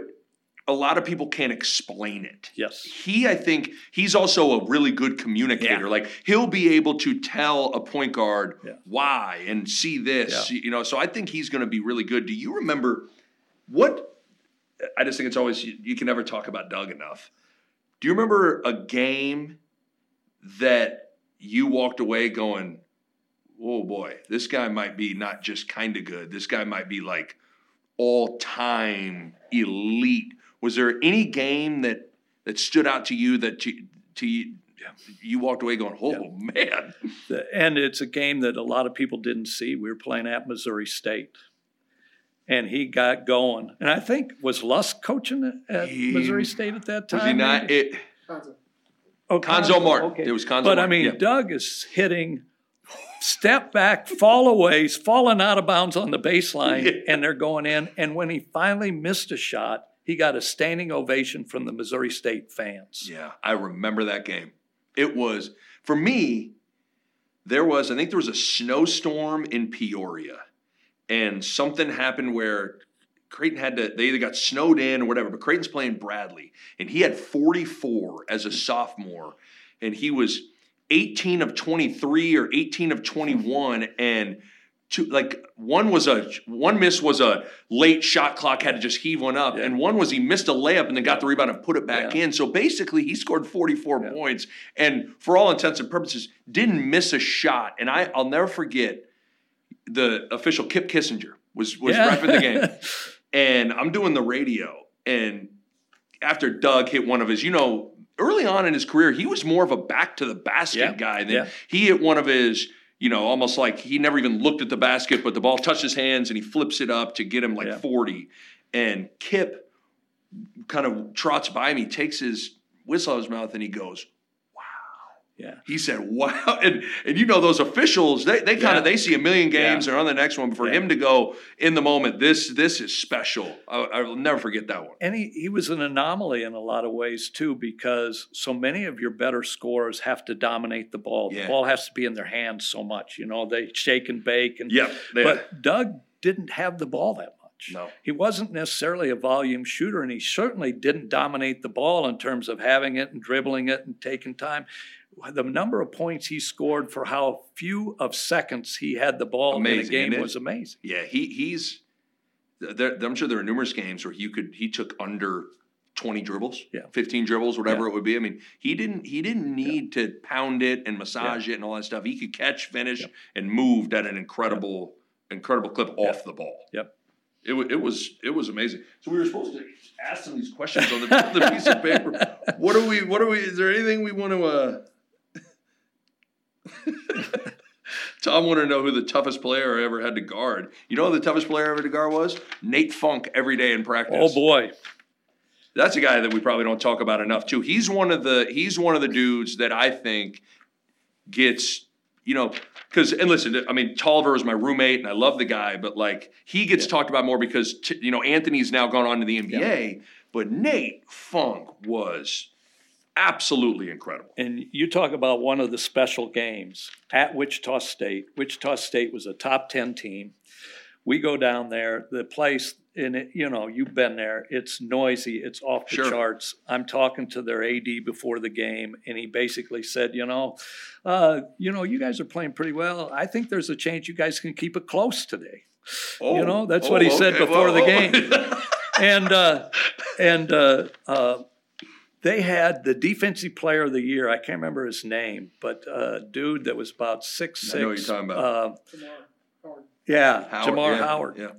a lot of people can't explain it. Yes. He, I think, he's also a really good communicator. Yeah. Like he'll be able to tell a point guard Yeah. why and see this, Yeah. you know. So I think he's going to be really good. Do you remember what? I just think it's always you, you can never talk about Doug enough. Do you remember a game that you walked away going, "Oh boy, this guy might be not just kind of good. This guy might be like all time elite." Was there any game that that stood out to you that to, to you, you walked away going, "Oh man"? And it's a game that a lot of people didn't see. We were playing at Missouri State. And he got going. And I think, was Lusk coaching at He- Missouri State at that time? Was he not? It Oh, Cuonzo Martin. Okay. It was Cuonzo But I mean, yeah. Doug is hitting step back, fall aways, falling out of bounds on the baseline, [laughs] Yeah. and they're going in. And when he finally missed a shot, he got a standing ovation from the Missouri State fans. Yeah, I remember that game. It was for me. There was, I think, there was a snowstorm in Peoria, and something happened where Creighton had to. They either got snowed in or whatever. But Creighton's playing Bradley, and he had 44 as a sophomore, and he was 18 of 23 or 18 of 21, and. Two, like one was a one miss was a late shot clock had to just heave one up, and one was he missed a layup and then got the rebound and put it back Yeah. in. So basically, he scored 44 Yeah. points, and for all intents and purposes, didn't miss a shot. And I I'll never forget the official Kip Kissinger was was Yeah. repping the game, [laughs] and I'm doing the radio, and after Doug hit one of his, you know, early on in his career, he was more of a back to the basket Yeah. guy than Yeah. he hit one of his. You know, almost like he never even looked at the basket, but the ball touched his hands and he flips it up to get him like Yeah. 40. And Kip kind of trots by me, takes his whistle out of his mouth, and he goes, Yeah. he said, "Wow!" And and you know those officials, they they kind Yeah. of they see a million games, Yeah. they're on the next one. But for Yeah. him to go in the moment, this this is special. I, I will never forget that one. And he, he was an anomaly in a lot of ways too, because so many of your better scorers have to dominate the ball. Yeah. The ball has to be in their hands so much. You know, they shake and bake. And Yeah, but Doug didn't have the ball that much. No. he wasn't necessarily a volume shooter, and he certainly didn't dominate the ball in terms of having it and dribbling it and taking time. The number of points he scored for how few of seconds he had the ball in a game it? was amazing. Yeah, he he's. There, I'm sure there are numerous games where you could he took under 20 dribbles, Yeah. 15 dribbles, whatever Yeah. it would be. I mean, he didn't he didn't need to pound it and massage it and all that stuff. He could catch, finish, and moved at an incredible incredible clip off the ball. Yep. It, it was it was amazing. So we were supposed to ask them these questions on the, [laughs] the piece of paper. What do we? What do we? Is there anything we want to? Uh... [laughs] Tom wanted to know who the toughest player I ever had to guard. You know who the toughest player I ever to guard was? Nate Funk every day in practice. Oh boy, That's a guy that we probably don't talk about enough too. He's one of the he's one of the dudes that I think gets you know because and listen, I mean Tolliver was my roommate and I love the guy, but like he gets talked about more because you know Anthony's now gone on to the NBA, but Nate Funk was absolutely incredible. And you talk about one of the special games at Wichita State. Wichita State was a top 10 team. We go down there, the place, and it, you know, you've been there, it's noisy, it's off the Sure. charts. I'm talking to their AD before the game, and he basically said, you know, uh, you know, you guys are playing pretty well. I think there's a chance you guys can keep it close today. Oh, You know, that's what he said before the game. and uh, and uh, uh, they had the defensive player of the year. I can't remember his name, but uh, dude that was about six six. I know what you're talking about. Uh, yeah, Howard, Jamar yeah, Howard. Yeah.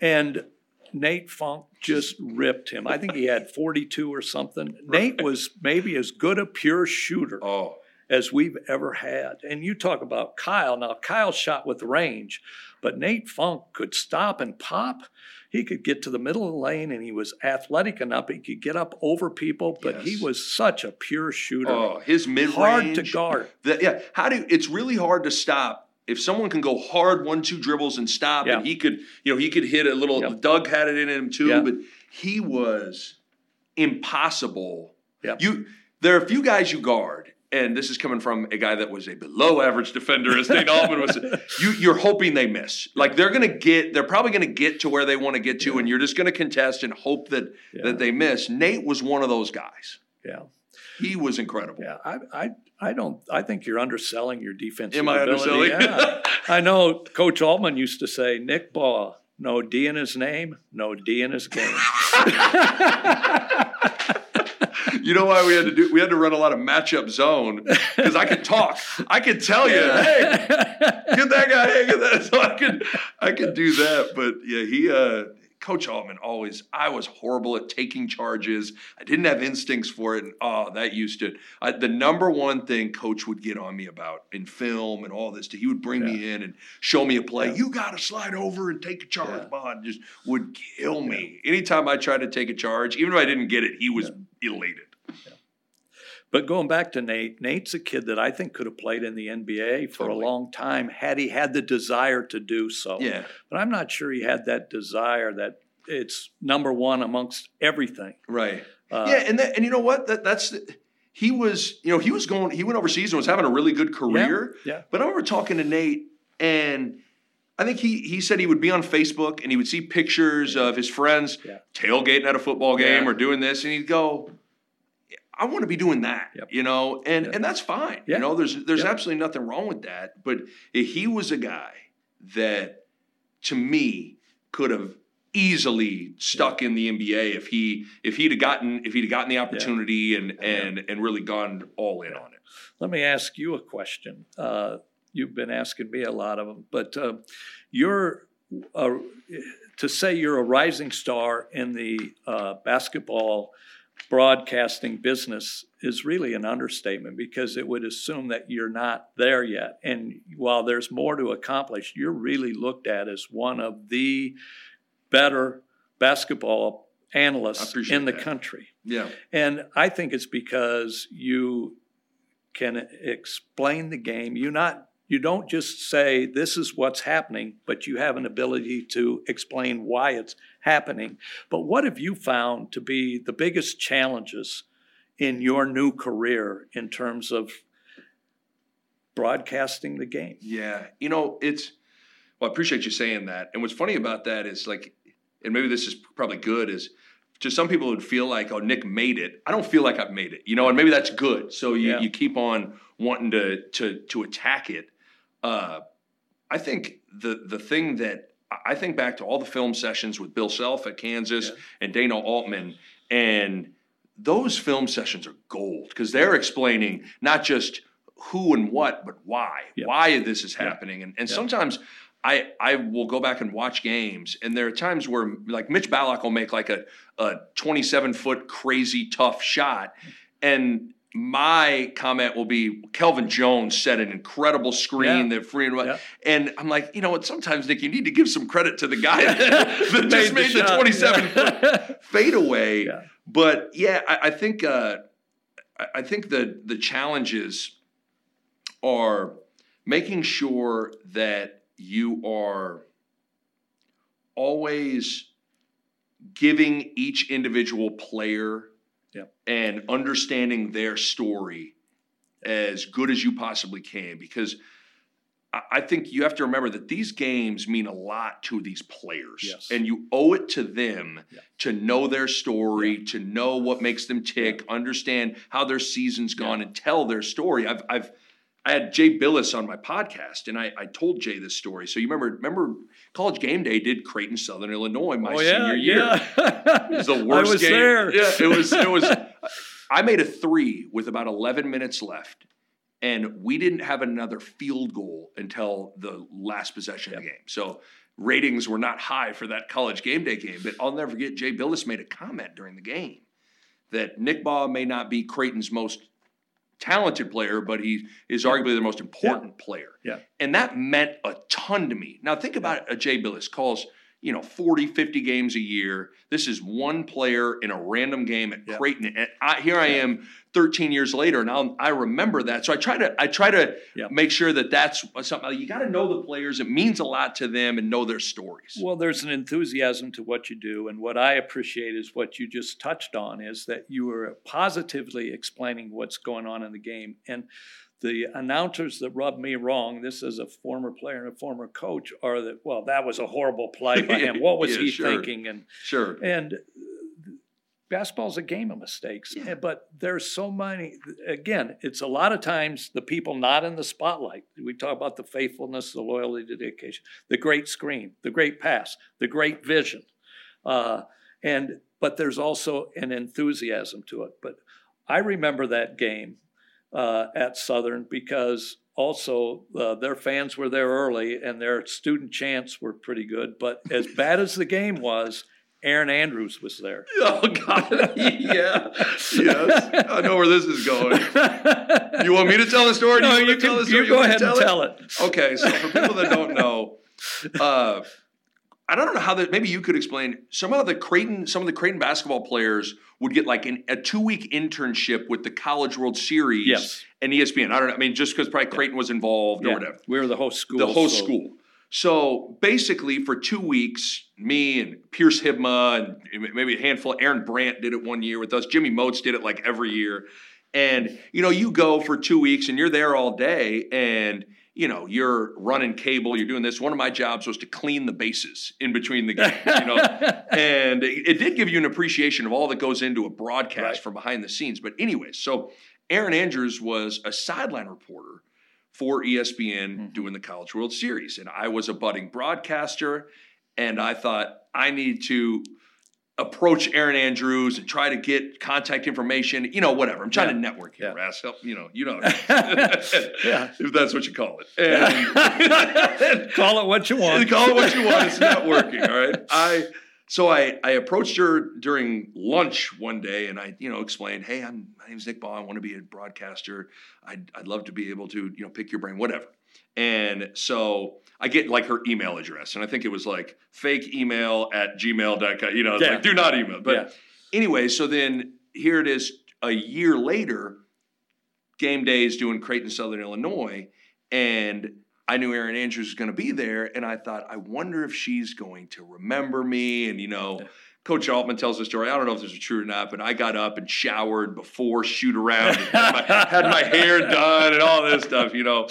And Nate Funk just ripped him. I think he had 42 or something. [laughs] Nate was maybe as good a pure shooter Oh, as we've ever had. And you talk about Kyle. Now, Kyle shot with range, but Nate Funk could stop and pop. He could get to the middle of the lane and he was athletic enough. He could get up over people, but he was such a pure shooter. oh, his mid range. Hard to guard. That, yeah, how do you, it's really hard to stop if someone can go hard one two dribbles and stop, Yeah. and he could you know he could hit a little. Yep. Doug had it in him too, Yeah. but he was impossible. Yep. You there are a few guys you guard. And this is coming from a guy that was a below average defender, as Nate Altman was. [laughs] You, you're hoping they miss. Like they're going to get, they're probably going to get to where they want to get to, and you're just going to contest and hope that Yeah. that they miss. Nate was one of those guys. Yeah. He was incredible. Yeah, I, I, I don't. I think you're underselling your defensive Am I ability. underselling? Yeah. [laughs] I know Coach Altman used to say, "Nick Ball, no D in his name, no D in his game." [laughs] You know why we had to do? We had to run a lot of matchup zone because I could talk. I could tell you, hey, get that guy, hey, get that. [laughs] So I could, I could do that. But yeah, he, uh, Coach Altman always. I was horrible at taking charges. I didn't have instincts for it, and oh, that used to. I, the number one thing Coach would get on me about in film and all this, he would bring me in and show me a play. You got to slide over and take a charge, Yeah. Bond. Just would kill me anytime I tried to take a charge. Even if I didn't get it, he was elated. But going back to Nate, Nate's a kid that I think could have played in the NBA for Totally. a long time had he had the desire to do so. Yeah. But I'm not sure he had that desire that it's number one amongst everything. Right. Uh, yeah, and that, and you know what? That that's the, he was. You know, he was going. He went overseas and was having a really good career. yeah. But I remember talking to Nate, and I think he he said he would be on Facebook and he would see pictures of his friends Yeah. tailgating at a football game Yeah. or doing this, and he'd go. I want to be doing that, Yep. you know, and Yeah. and that's fine. Yeah. You know, there's there's absolutely nothing wrong with that. But he was a guy that, to me, could have easily stuck in the NBA if he if he'd have gotten if he'd have gotten the opportunity and and and really gone all in on it. Let me ask you a question. Uh, you've been asking me a lot of them, but uh, you're uh, to say you're a rising star in the uh, basketball broadcasting business is really an understatement because it would assume that you're not there yet. And while there's more to accomplish, you're really looked at as one of the better basketball analysts in the that. country. Yeah. And I think it's because you can explain the game. You not you don't just say this is what's happening, but you have an ability to explain why it's happening. But what have you found to be the biggest challenges in your new career in terms of broadcasting the game? Yeah, you know, it's well, I appreciate you saying that. And what's funny about that is like, and maybe this is probably good is to some people would feel like, oh, Nick made it. I don't feel like I've made it, you know, and maybe that's good. So you, Yeah. you keep on wanting to to to attack it. Uh, I think the the thing that I think back to all the film sessions with Bill Self at Kansas Yeah. and Dana Altman, and those film sessions are gold because they're explaining not just who and what, but why. Yeah. Why this is Yeah. happening, and and Yeah. sometimes. I, I will go back and watch games, and there are times where like Mitch Ballock will make like a, a 27 foot crazy tough shot, and my comment will be Kelvin Jones set an incredible screen Yeah. that free and Yeah. and I'm like, you know what? Sometimes Nick, you need to give some credit to the guy [laughs] that, that [laughs] just Made the the, 27 yeah. [laughs] fadeaway. Yeah. But yeah, I, I think uh, I- I think the the challenges are making sure that you are always giving each individual player Yep. and understanding their story as good as you possibly can because I- think you have to remember that these games mean a lot to these players, Yes. and you owe it to them Yeah. to know their story, to know what makes them tick, understand how their season's gone, and tell their story. I've, I've, I had Jay Bilas on my podcast, and I, I told Jay this story. So you remember, remember, College Game Day did Creighton, Southern Illinois, my oh yeah, senior year. yeah. It was the [laughs] worst I was game. there. Yeah, it was. It was. I made a three with about 11 minutes left, and we didn't have another field goal until the last possession of the game. So ratings were not high for that college game day game. But I'll never forget Jay Bilas made a comment during the game that Nick Baugh may not be Creighton's most talented player, but he is arguably the most important player. Yeah. And that meant a ton to me. Now think about it, a Jay Bilas calls, you know, 40, 50 games a year. This is one player in a random game at Yeah. Creighton. And I, here I am 13 years later and I'll, I remember that. So I try to, I try to Yeah. make sure that that's something you got to know the players. It means a lot to them and know their stories. Well, there's an enthusiasm to what you do, and what I appreciate is what you just touched on is that you are positively explaining what's going on in the game. And the announcers that rub me wrong, this as a former player and a former coach, are that well, that was a horrible play by him. [laughs] What was Yeah, he sure. thinking? And Sure. and basketball's a game of mistakes Yeah. but there's so many again it's a lot of times the people not in the spotlight we talk about the faithfulness the loyalty the dedication the great screen the great pass the great vision uh, and but there's also an enthusiasm to it but i remember that game uh, at southern because also uh, their fans were there early and their student chants were pretty good but as [laughs] bad as the game was erin andrews was there [laughs] Oh God! [laughs] yeah, yes. I know where this is going. You want me to tell the story? No, you, you, to tell can, the story? you go me ahead to and tell it. Okay, so for people that don't know, uh, I don't know how that. Maybe you could explain. Some of the Creighton, some of the Creighton basketball players would get like an, a two week internship with the College World Series Yes. and ESPN. I don't know. I mean, just because probably Creighton was involved or whatever. we were the host school. The host so- school. So basically, for two weeks, me and Pierce Hibma and maybe a handful, Aaron Brandt did it one year with us. Jimmy Moats did it like every year. And you know, you go for two weeks and you're there all day, and you know, you're running cable, you're doing this. One of my jobs was to clean the bases in between the games, you know, [laughs] and it, it did give you an appreciation of all that goes into a broadcast Right. from behind the scenes. But anyways, so Erin Andrews was a sideline reporter for ESPN mm-hmm. doing the College World Series. And I was a budding broadcaster, and I thought I need to approach Erin Andrews and try to get contact information, you know, whatever. I'm trying to network here, Yeah. Ras. Help, you know, you know, [laughs] yeah, if that's what you call it. And- [laughs] Call it what you want. [laughs] Call it what you want. It's networking. All right. I so I I approached her during lunch one day and I you know explained, hey, I'm my name's Nick Ball. I want to be a broadcaster. I'd I'd love to be able to you know pick your brain, whatever. And so I get like her email address, and I think it was like fake email at gmail.com. You know, Yeah. like do not email. But Yeah. anyway, so then here it is a year later, game days doing Creighton Southern Illinois, and I knew Erin Andrews was going to be there, and I thought, I wonder if she's going to remember me. And you know, Coach Altman tells the story. I don't know if this is true or not, but I got up and showered before shoot around, and had, my, had my hair done, and all this stuff, you know.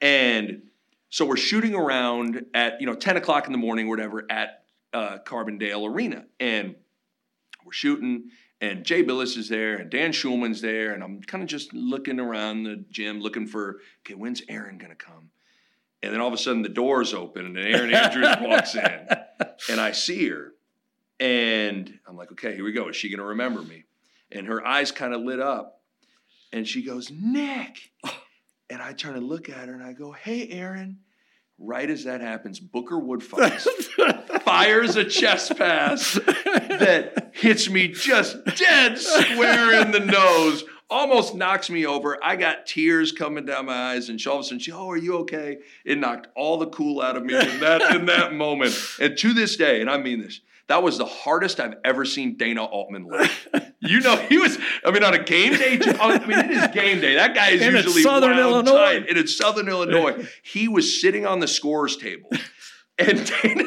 And so we're shooting around at you know 10 o'clock in the morning, or whatever, at uh, Carbondale Arena, and we're shooting, and Jay Bilas is there, and Dan Shulman's there, and I'm kind of just looking around the gym, looking for, okay, when's Erin gonna come? And then all of a sudden the doors open, and then Erin [laughs] Andrews walks in, and I see her, and I'm like, okay, here we go. Is she gonna remember me? And her eyes kind of lit up, and she goes, Nick. And I turn and look at her, and I go, hey, Erin. Right as that happens, Booker Woodfox [laughs] fires a chest pass that hits me just dead square in the nose, almost knocks me over. I got tears coming down my eyes, and she, all of a sudden she, oh, are you okay? It knocked all the cool out of me in that in that moment. And to this day, and I mean this, that was the hardest I've ever seen Dana Altman laugh. You know, he was. I mean, on a game day. I mean, it is game day. That guy is And usually Southern wild Illinois. tight, and it's Southern Illinois. He was sitting on the scores table. And [laughs] Dana,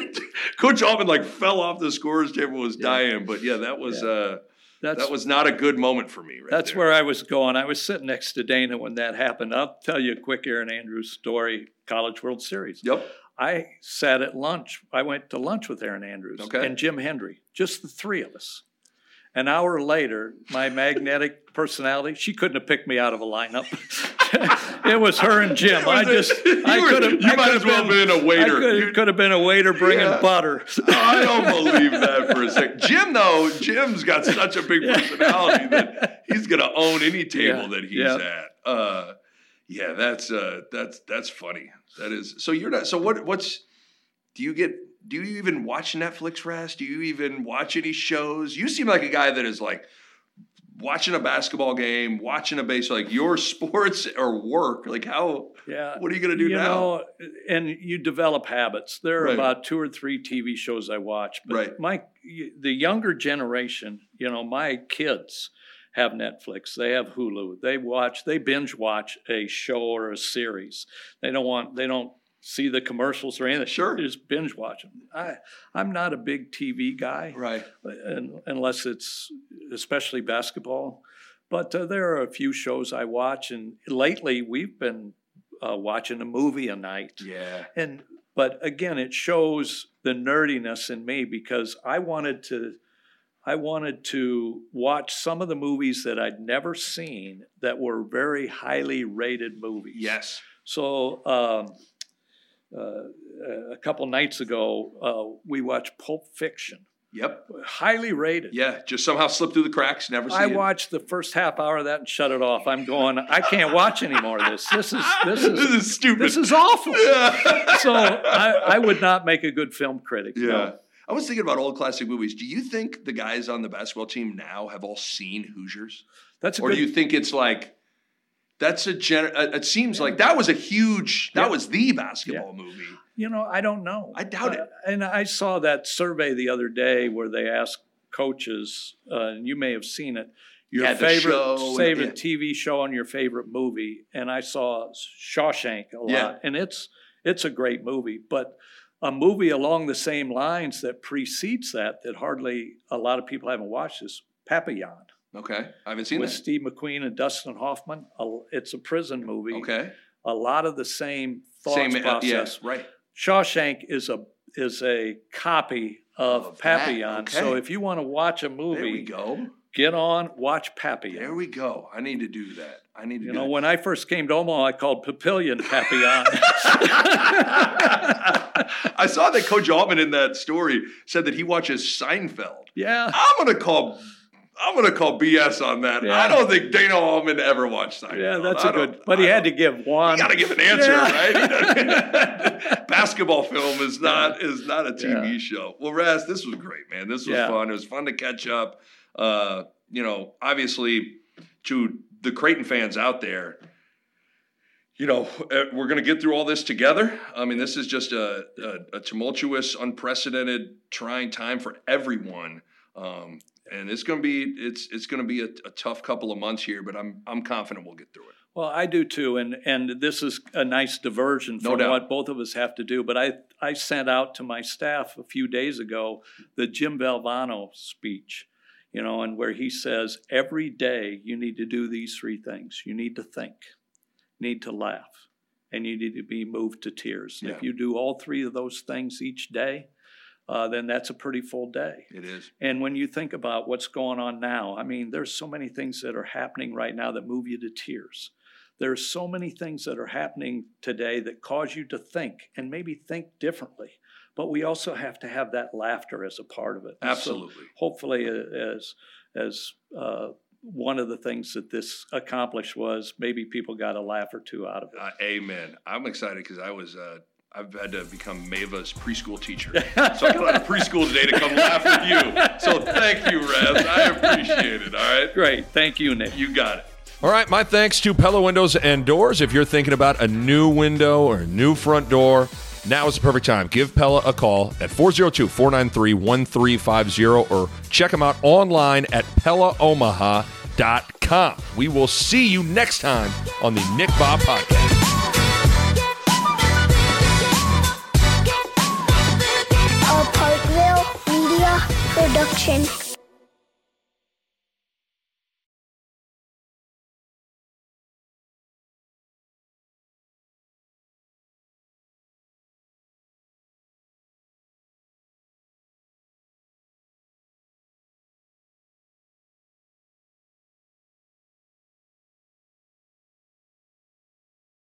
Coach Altman like fell off the scores table, was dying. But yeah, that was uh, That's that was not a good moment for me. Right That's there. where I was going. I was sitting next to Dana when that happened. I'll tell you a quick Erin Andrews story, College World Series. Yep. I sat at lunch. I went to lunch with Erin Andrews Okay. and Jim Hendry, just the three of us. An hour later, my magnetic [laughs] personality, she couldn't have picked me out of a lineup. [laughs] it was her and Jim. [laughs] I just, I You were- could have. you might as well have been a waiter. I You- could, could have been a waiter bringing Yeah. butter. I don't believe that for a second. Jim, though, Jim's got such a big personality that he's gonna own any table Yeah, that he's yeah. at. Uh, yeah, that's uh, that's that's funny. That is. So you're not. So what? What's? Do you get? Do you even watch Netflix, Ras? Do you even watch any shows? You seem like a guy that is like watching a basketball game, watching a base, like your [laughs] sports or work. Like how? Yeah. What are you gonna do you now? know, and you develop habits. There are Right. about two or three TV shows I watch, but Right. my the younger generation, you know, my kids have Netflix, they have Hulu, they watch, they binge watch a show or a series. They don't want, they don't see the commercials or anything. Sure. They just binge watch them. I, I'm not a big TV guy Right. un- unless it's especially basketball. But uh, there are a few shows I watch, and lately we've been uh, watching a movie a night. Yeah. And but again, it shows the nerdiness in me because I wanted to. I wanted to watch some of the movies that I'd never seen that were very highly rated movies. Yes. So um, uh, a couple nights ago, uh, we watched Pulp Fiction, Yep. highly rated. Yeah. Just somehow slipped through the cracks. Never I it. watched the first half hour of that and shut it off. I'm going. I can't watch anymore. of this. This is this is this is stupid. this is awful. Yeah. So I, I would not make a good film critic. Yeah. no. I was thinking about old classic movies. Do you think the guys on the basketball team now have all seen Hoosiers? that's a Or good. do you think it's like that's a gen uh, it seems like that was a huge that Yeah. was the basketball movie. You know, I don't know. I doubt it. Uh, and I saw that survey the other day where they asked coaches, uh, and you may have seen it, your Yeah, favorite show and- favorite yeah. TV show and your favorite movie. And I saw Shawshank a lot, Yeah. and it's it's a great movie. But a movie along the same lines that precedes that, that hardly a lot of people haven't watched, is Papillon Okay, I haven't seen it. with that. Steve McQueen and Dustin Hoffman. It's a prison movie. Okay, A lot of the same thought same. uh, process. yeah, right. Shawshank is a is a copy of, Of Papillon. So if you want to watch a movie, There we go. Get on, watch Papillon. There we go. I need to do that. I need to you know, that. when I first came to Omaha, I called Papillion Papillon. [laughs] [laughs] I saw that Coach Altman in that story said that he watches Seinfeld. yeah. I'm gonna call. I'm gonna call BS on that. Yeah. I don't think Dana Altman ever watched Seinfeld. Yeah, that's a a good. But he had to give one. You got to give an answer, Yeah. right? [laughs] Basketball film is not is not a TV Yeah. show. Well, Raz, this was great, man. This was Yeah. fun. It was fun to catch up. Uh, you know, obviously, to the Creighton fans out there, you know, uh, we're going to get through all this together. I mean, this is just a, a, a tumultuous, unprecedented, trying time for everyone. Um, and it's going to be it's it's going to be a, a tough couple of months here, but I'm I'm confident we'll get through it. Well, I do too, and and this is a nice diversion from doubt. what both of us have to do. But I I sent out to my staff a few days ago the Jim Valvano speech, you know, and where he says every day you need to do these three things: you need to think, need to laugh, and you need to be moved to tears. Yeah. If you do all three of those things each day, uh, then that's a pretty full day. It is. And when you think about what's going on now, I mean, there's so many things that are happening right now that move you to tears. There's so many things that are happening today that cause you to think and maybe think differently. But we also have to have that laughter as a part of it. And so Absolutely. hopefully, uh, as as uh, one of the things that this accomplished was maybe people got a laugh or two out of it. Uh, amen. I'm excited because I was. Uh, I've had to become Mava's preschool teacher, [laughs] so I got out of preschool today to come laugh with you. So thank you, Raz. I appreciate it. All right, Great, thank you, Nick. you got it. All right, my thanks to Pella Windows and Doors. If you're thinking about a new window or a new front door, now is the perfect time. Give Pella a call at 402 493 1350 or check them out online at PellaOmaha.com. We will see you next time on the Nick Bob Podcast. a Parkville Media Production.